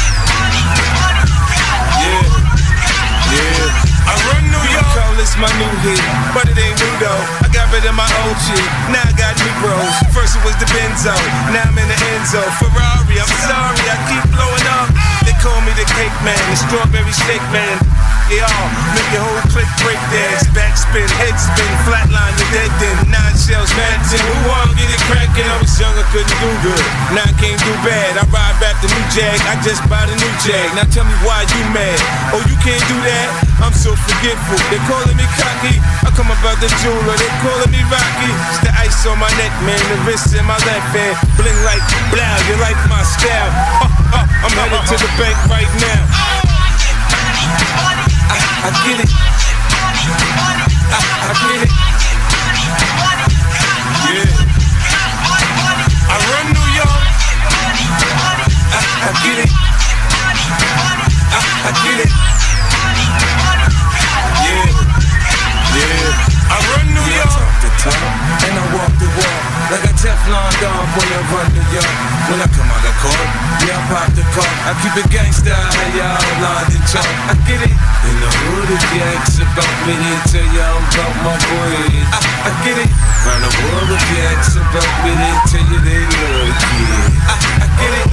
Yeah. I run New York. Call this my new hit, but it ain't new though. I got rid of my old shit. Now I got new bros. First it was the Benzo, now I'm in the Enzo. Ferrari, I'm sorry, I keep blowing up. They call me the cake man, the strawberry shake man. All make your whole clique break dance, backspin, head spin, flatline, the dead then. Nine shells, mad tin. Who wanna get it crackin'? I was young, I couldn't do good. Now I can't do bad. I ride back the new Jag, I just bought a new Jag. Now tell me why you mad? Oh, you can't do that? I'm so forgetful. They calling me cocky. I come about the jeweler. They calling me Rocky. It's the ice on my neck, man. The wrist in my left hand. Bling like blow. You like my style? Uh, up. I'm headed to the bank right now. I, get it. I, get it. Yeah. I run New York. I, get it. I, I get it. Yeah. Yeah. I run New York. And I walk the stomp when I run New York. When I come out of court, yeah, I pop the car. I keep it gangsta, how y'all lined and chalk. I get it. In the hood, if you ask about me, then tell y'all about my boy. I, I get it. Round the world, if you ask about me, then tell you they love kid. I, I get it.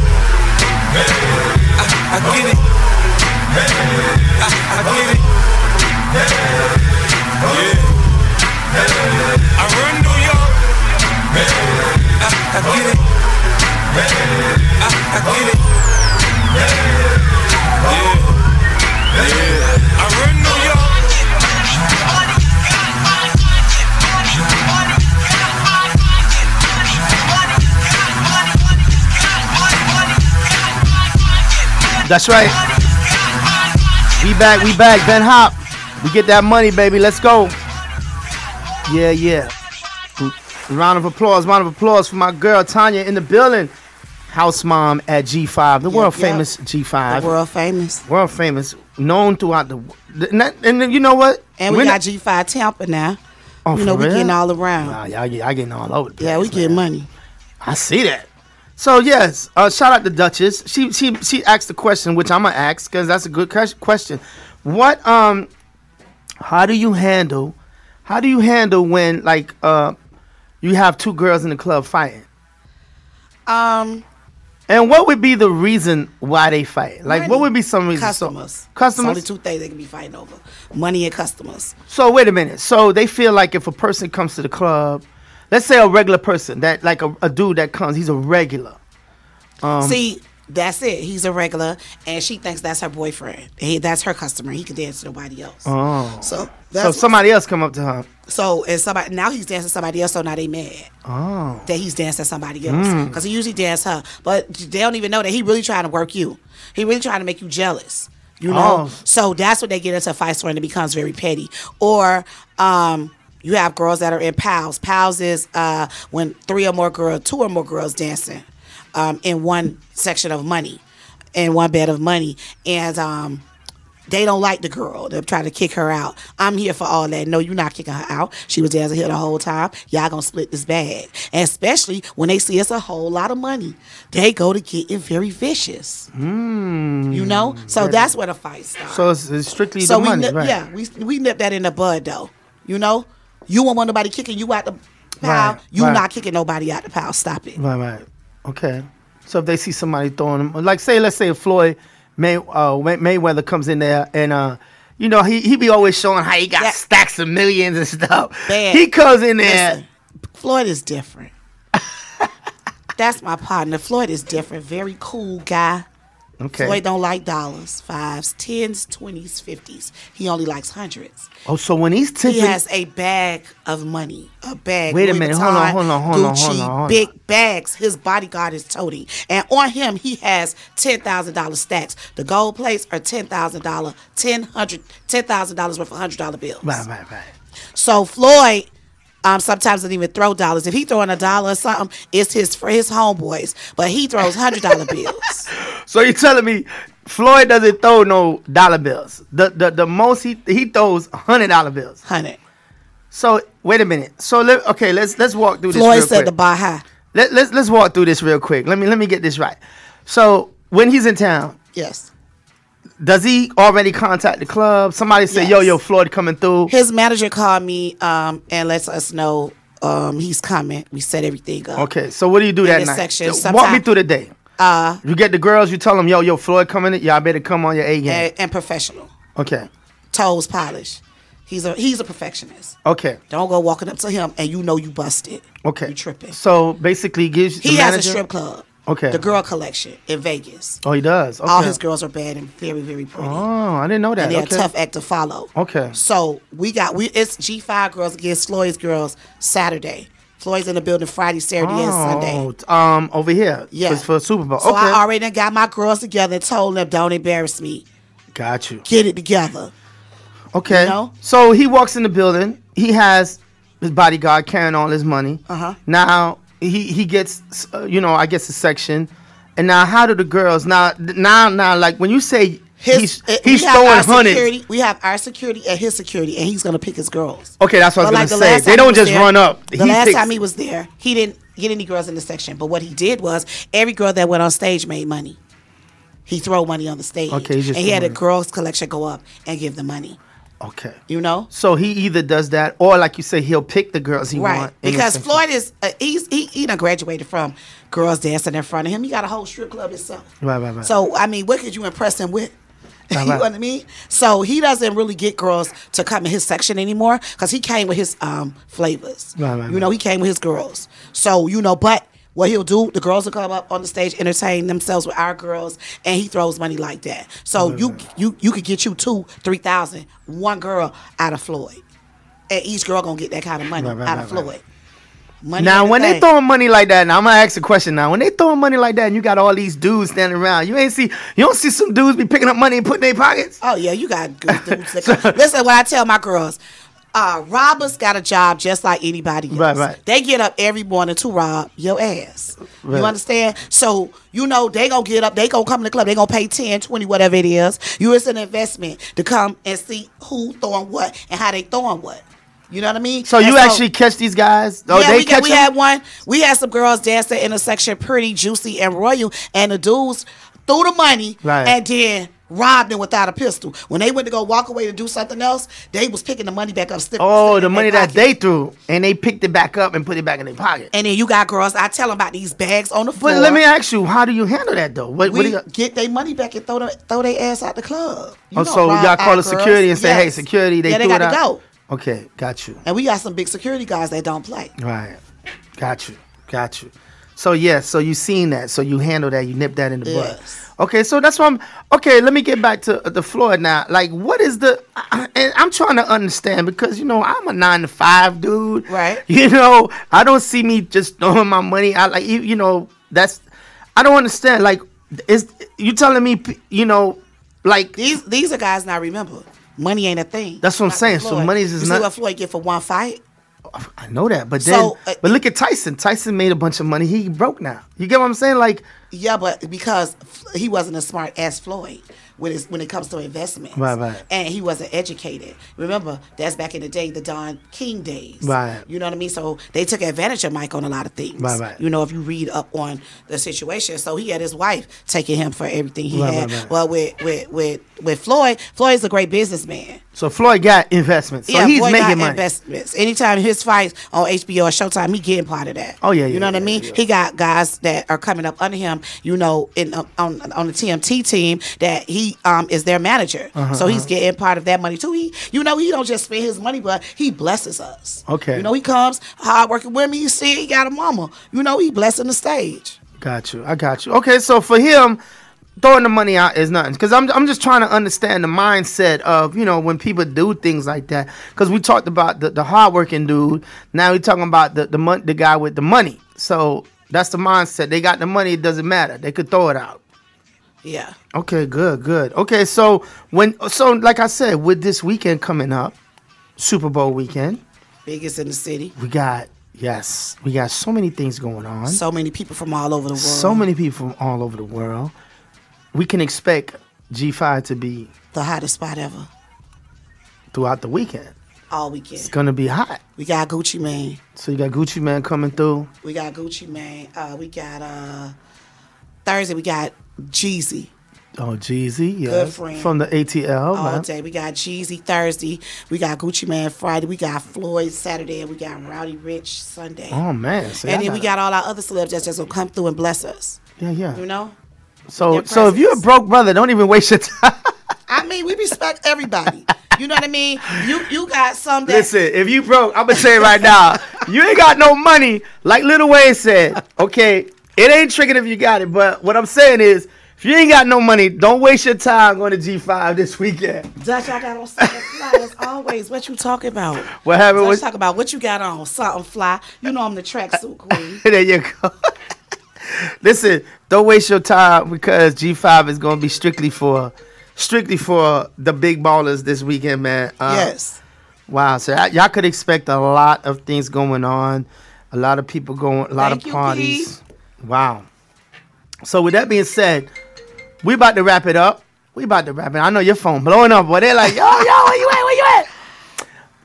I, I get it. I, I get it. Yeah. That's right. We back, we back. Ben Hop. We get that money, baby. Let's go. Yeah, yeah. Mm. Round of applause, round of applause for my girl Tanya in the building. House mom at G5, the world yep. famous G5. The world famous. world famous, known throughout the. And, and you know what? And we When- got G5 Tampa now. Oh, you know, we real? getting all around. Wow, y'all, get- y'all getting all over the place. yeah, we man. get money. I see that. So yes, uh, shout out to Duchess. She she she asked the question, which I'm gonna ask because that's a good question. What um, how do you handle, how do you handle when like uh, you have two girls in the club fighting, Um, and what would be the reason why they fight? Like what would be some reason? customers. So, It's customers. only two things they can be fighting over: money and customers. So wait a minute. So they feel like if a person comes to the club, let's say a regular person that like a, a dude that comes, he's a regular. Um, See, that's it. He's a regular, and she thinks that's her boyfriend. He, that's her customer. He can dance to nobody else. Oh. So So somebody else come up to her. So and somebody now he's dancing somebody else. So now they mad Oh. that he's dancing somebody else Mm. because he usually dance her, but they don't even know that he really trying to work you. He really trying to make you jealous. You know. Oh. So that's what they get into fights for, and it becomes very petty. Or um. You have girls that are in pals. Pals is uh, when three or more girls, two or more girls dancing um, in one section of money, in one bed of money, and um, they don't like the girl. They're trying to kick her out. I'm here for all that. No, you're not kicking her out. She was dancing here the whole time. Y'all gonna split this bag. And especially when they see it's a whole lot of money, they go to getting very vicious. You know? So that's where the fight starts. So it's, it's strictly So the money, nip, right? yeah, we we nip that in the bud though. You know? You won't want nobody kicking you out the pile. Right, you right. not kicking nobody out the pile. Stop it. Right, right. Okay. So if they see somebody throwing them, like say, let's say Floyd May uh, Mayweather comes in there and uh, you know he he be always showing how he got Yeah. stacks of millions and stuff. Bad. He comes in there. Listen, Floyd is different. That's my partner. Floyd is different. Very cool guy. Okay. Floyd don't like dollars, fives, tens, twenties, fifties. He only likes hundreds. oh, so when he's He has a bag of money. A bag. Wait a minute, hold on, hold on, hold on, Gucci, hold on, hold on. Big bags. His bodyguard is toting, and on him he has ten thousand dollar stacks. The gold plates are ten thousand dollar, ten hundred, ten thousand dollars worth of hundred dollar bills. right, right, right. So Floyd um, sometimes doesn't even throw dollars. If he throwing a dollar or something, it's his for his homeboys. But he throws hundred dollar bills. So you telling me Floyd doesn't throw no dollar bills? The the, the most he he throws hundred dollar bills. Hundred. So wait a minute. So let okay, let's let's walk through this. Floyd said quick. the high. Let, let's let's walk through this real quick. Let me let me get this right. So when he's in town, Yes. Does he already contact the club? Somebody say, "Yo, Yes. yo, Floyd coming through." His manager called me um, and lets us know um, he's coming. We set everything up. Okay, so what do you do that this night? section, Yo, Walk me through the day. Uh, You get the girls. You tell them, "Yo, yo, Floyd coming. in. Y'all better come on your A game." and, and professional. Okay, Toes polished. He's a he's a perfectionist. okay, Don't go walking up to him and you know you busted. okay. You tripping. So basically, gives He has manager- a strip club. Okay. The girl collection in Vegas. Oh, he does. Okay. All his girls are bad and very, very pretty. Oh, I didn't know that. and they're okay. a tough act to follow. Okay. So we got we it's G five girls against Floyd's girls Saturday. Floyd's in the building Friday, Saturday, and Sunday. Oh, um, over here. Yeah. For, for Super Bowl. So okay. I already got my girls together and told them, don't embarrass me. Got you. Get it together. Okay. You know? So he walks in the building. He has his bodyguard carrying all his money. Uh-huh. Now he he gets uh, you know I guess a section, and now how do the girls now now now like when you say His, he's uh, he's throwing hundreds. We have our security and his security, and he's gonna pick his girls. Okay, that's what I But was the gonna say. last They don't just there- run up. The He last picks- time he was there, he didn't get any girls in the section. But what he did was every girl that went on stage made money. He throw money on the stage. Okay, he just and he had a money. girls collection go up and give the money. Okay. You know, So he either does that, or like you say, he'll pick the girls he right? want. in Because. Floyd is uh, he's he he done graduated from girls dancing in front of him. He got a whole strip club himself. Right, right, right. So I mean, what could you impress him with? you know what I mean? So he doesn't really get girls to come in his section anymore because he came with his um flavors. Right, right, you know, he came with his girls. So you know, but what he'll do, the girls will come up on the stage, entertain themselves with our girls, and he throws money like that. So you you you could get you two, three thousand, one girl out of Floyd, and each girl gonna get that kind of money Right, right, out of right. Floyd. Money Now, when they throwing money like that, now I'm gonna ask a question. Now, when they throwing money like that, and you got all these dudes standing around, you ain't see, you don't see some dudes be picking up money and putting in their pockets. Oh yeah, you got good dudes. Listen, what I tell my girls, uh, robbers got a job just like anybody else. Right, right. They get up every morning to rob your ass. Right. You understand? So you know they gonna get up, they gonna come to the club, they gonna pay 10, 20, whatever it is. You it's an investment to come and see who throwing what and how they throwing what. You know what I mean? So And you actually catch these guys? Oh, yeah, they we, got, we had one. We had some girls dance the intersection, pretty, juicy, and royal, and the dudes threw the money Right. and then robbed them without a pistol. When they went to go walk away to do something else, they was picking the money back up. Stick, Oh, the money that they threw, and they picked it back up and put it back in their pocket. And then you got girls. I tell them about these bags on the floor. But let me ask you, how do you handle that though? What, what do We you, get their money back and throw the, throw their ass out the club. You oh, so y'all call the security and say, "Hey, security, they yeah, they threw got it to out." go. Okay, got you. And we got some big security guys that don't play. Right, got you, got you. So yeah, so you seen that, so you handle that, you nip that in the Yes. bud. Okay, so that's why I'm. Okay, let me get back to the floor now. Like, what is the? And I'm trying to understand because you know I'm a nine to five dude. Right. You know, I don't see me just throwing my money out. Like you, you know, that's. I don't understand. Like, is you telling me? You know, like These these are guys now. Remember, money ain't a thing. That's what I'm Not saying. So money's is you not- See what Floyd get for one fight? I know that, but then, So, uh, but look at Tyson. Tyson made a bunch of money. He broke now. You get what I'm saying? Like, Yeah, but because he wasn't as smart as Floyd when it's, when it comes to investments, Right, right. and he wasn't educated. Remember, that's back in the day, the Don King days, Right. You know what I mean? So they took advantage of Mike on a lot of things, Right, right. You know, if you read up on the situation, so he had his wife taking him for everything he Right, had. right, right. Well, with with with with Floyd, Floyd's a great businessman. so Floyd got investments. So he's Floyd making got money. investments. Anytime his fights on HBO or Showtime, he getting part of that. Oh, yeah, You yeah, know what I mean? yeah. He got guys that are coming up under him. You know, in uh, on on the TMT team that he um is their manager. Uh-huh, so he's getting part of that money too. He, you know, he don't just spend his money, but he blesses us. Okay. You know, he comes hard working women. You see, he got a mama. You know, he blessing the stage. Got you. I got you. Okay, so for him, throwing the money out is nothing. Because I'm, I'm just trying to understand the mindset of, you know, when people do things like that. Because we talked about the, the hardworking dude. Now we're talking about the, the, mon- the guy with the money. So that's the mindset. They got the money, it doesn't matter. They could throw it out. Yeah. Okay, good, good. Okay, so when so like I said, with this weekend coming up, Super Bowl weekend, Biggest in the city. we got yes, we got so many things going on. So many people from all over the world. So many people from all over the world. We can expect G5 to be The hottest spot ever. throughout the weekend. All weekend. It's gonna be hot. We got Gucci Mane. So you got Gucci Mane coming through. We got Gucci Mane. Uh, we got uh, Thursday. We got Jeezy Oh, Jeezy, yes, friend. from the ATL. all man. day. We got Jeezy Thursday. We got Gucci Mane Friday. We got Floyd Saturday. And we got Roddy Ricch Sunday. Oh man, so and y'all then we got all our other celebs that's just gonna come through and bless us. yeah, yeah. You know. So so if you're a broke brother, don't even waste your time. I mean, we respect everybody. You know what I mean? You you got some that Listen, if you broke, I'm gonna say it right now. You ain't got no money, like Lil Wayne said. Okay, it ain't tricking if you got it, but what I'm saying is, if you ain't got no money, don't waste your time going to G5 this weekend. Dutch, I got on something fly as always. What you talking about? What happened Let's was talk about what you got on. Something fly. You know I'm the tracksuit queen. there you go. Listen, don't waste your time because G5 is gonna be strictly for strictly for the big ballers this weekend, man. Uh, yes. Wow. So y'all could expect a lot of things going on, a lot of people going, a lot Thank of you, parties. Wow. So with that being said, we about to wrap it up. we about to wrap it. I know your phone blowing up, but they're like, yo, yo, where you at? Where you at?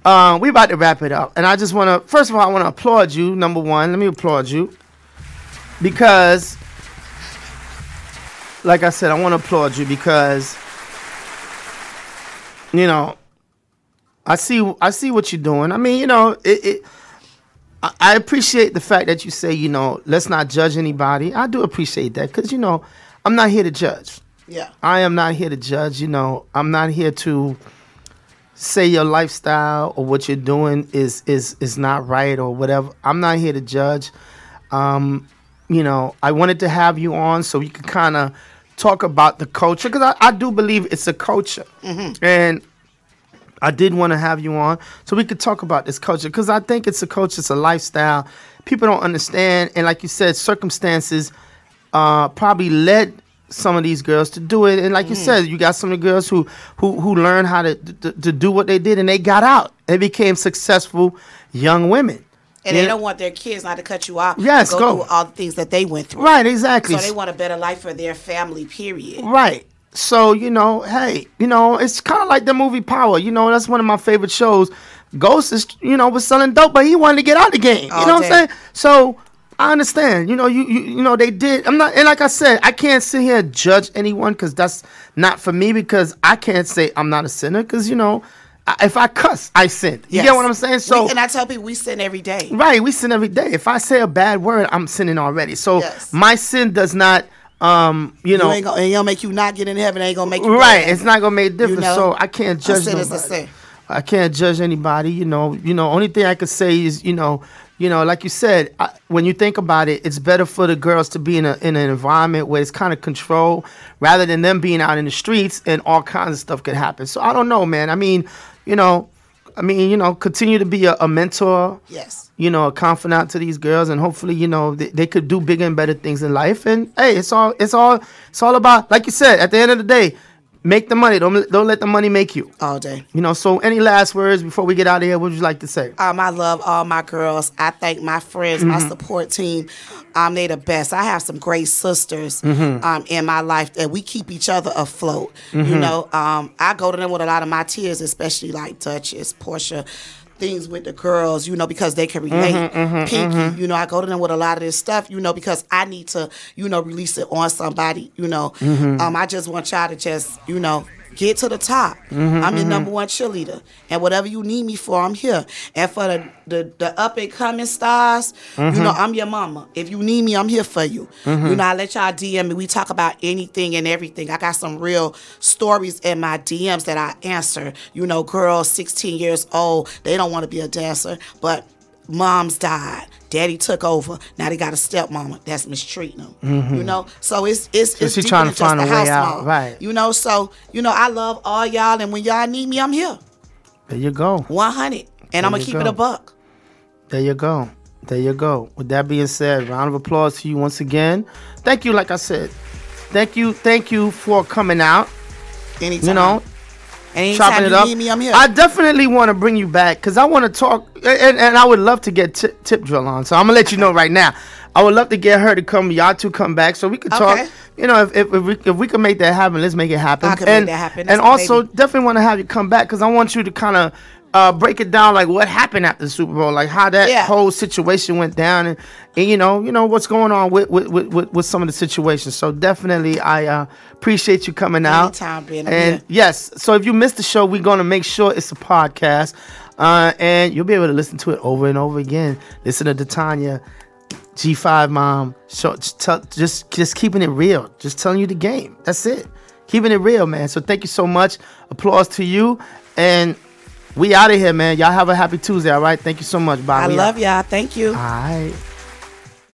Um, we about to wrap it up, and I just want to. First of all, I want to applaud you. Number one, let me applaud you because, like I said, I want to applaud you because, you know, I see, I see what you're doing. I mean, you know, it. it I- I appreciate the fact that you say, you know, let's not judge anybody. I do appreciate that because, you know, I'm not here to judge. Yeah. I am not here to judge. You know, I'm not here to say your lifestyle or what you're doing is is is not right or whatever. I'm not here to judge. Um, you know, I wanted to have you on so we could kind of talk about the culture because I, I do believe it's a culture, and I did want to have you on so we could talk about this culture because I think it's a culture, it's a lifestyle. People don't understand, and like you said, circumstances uh, probably led some of these girls to do it. And like you said, you got some of the girls who who who learned how to, to to do what they did, and they got out. They became successful young women. And Yeah. they don't want their kids not to cut you off. Yes, go, go. through all the things that they went through. Right, exactly. So they want a better life for their family. Period. Right. So, you know, hey, you know, it's kind of like the movie Power. You know, that's one of my favorite shows. Ghost is, you know, was selling dope, but he wanted to get out the game. All you know what day. I'm saying? So I understand. You know, you, you you know they did. I'm not, and like I said, I can't sit here and judge anyone because that's not for me. Because I can't say I'm not a sinner. Because you know, I, if I cuss, I sin. You Yes. get what I'm saying? So We- and I tell people we sin every day. Right, we sin every day. If I say a bad word, I'm sinning already. So Yes. my sin does not, um, you know, you ain't gonna, and it'll make you not get in heaven. Ain't gonna make you right. It's not gonna make a difference. know, so I can't judge sin nobody. sin. I can't judge anybody. You know, you know. Only thing I could say is, you know, you know, like you said, I, when you think about it, it's better for the girls to be in a in an environment where it's kind of controlled, rather than them being out in the streets and all kinds of stuff could happen. So I don't know, man. I mean, you know, I mean, you know, continue to be a, a mentor Yes. you know, a confidant to these girls, and hopefully, you know, they, they could do bigger and better things in life. And hey, it's all, it's all, it's all about, like you said, at the end of the day, make the money. Don't don't let the money make you. All day. You know. So, any last words before we get out of here? What would you like to say? Um, I love all my girls. I thank my friends, Mm-hmm. my support team. Um, they the best. I have some great sisters Mm-hmm. um, in my life that we keep each other afloat. You Mm-hmm. know, um, I go to them with a lot of my tears, especially like Duchess, Portia, things with the girls. You know, because they can relate. Mm-hmm, Pinky, you know, I go to them with a lot of this stuff. You know, because I need to, you know, release it on somebody. You know, Mm-hmm. um, I just want y'all to just, you know. Get to the top. Mm-hmm, I'm your number one cheerleader, and whatever you need me for, I'm here. And for the the, the up and coming stars, Mm-hmm. you know, I'm your mama. If you need me, I'm here for you. You know, I let y'all DM me. We talk about anything and everything. I got some real stories in my DMs that I answer. You know, girls 16 years old, they don't want to be a dancer, but mom's died. Daddy took over. Now they got a stepmama that's mistreating them. You know, so it's it's Mm-hmm. It's she trying to find a way out, mom. right. You know, so you know, I love all y'all, and when y'all need me, I'm here, There you go. 100, and I'm gonna keep go. it a buck. There you go. There you go. With that being said, round of applause to you once again. Thank you. Like I said, thank you. Thank you for coming out. Anytime. You know, Anytime chopping it up. me. I definitely want to bring you back because I want to talk, and, and I would love to get tip, tip drill on. So I'm gonna let you know right now. I would love to get her to come, y'all two come back, so we could talk. Okay. You know, if, if, if we if we can make that happen, let's make it happen. I can make and, that happen. That's And also, baby. definitely want to have you come back because I want you to kind of uh, break it down, like what happened after the Super Bowl, like how that Yeah. whole situation went down, and, and you know, you know what's going on with with, with, with with some of the situations. So definitely, I uh, appreciate you coming out. Anytime, And here. yes, so if you missed the show, we're gonna make sure it's a podcast, uh, and you'll be able to listen to it over and over again. Listen to Tanya, G5 mom, show, just, tell, just just keeping it real, just telling you the game. That's it, keeping it real, man. So thank you so much. Applause to you, and we out of here, man. Y'all have a happy Tuesday, all right? Thank you so much, Bye. I We love out. y'all. Thank you. All right.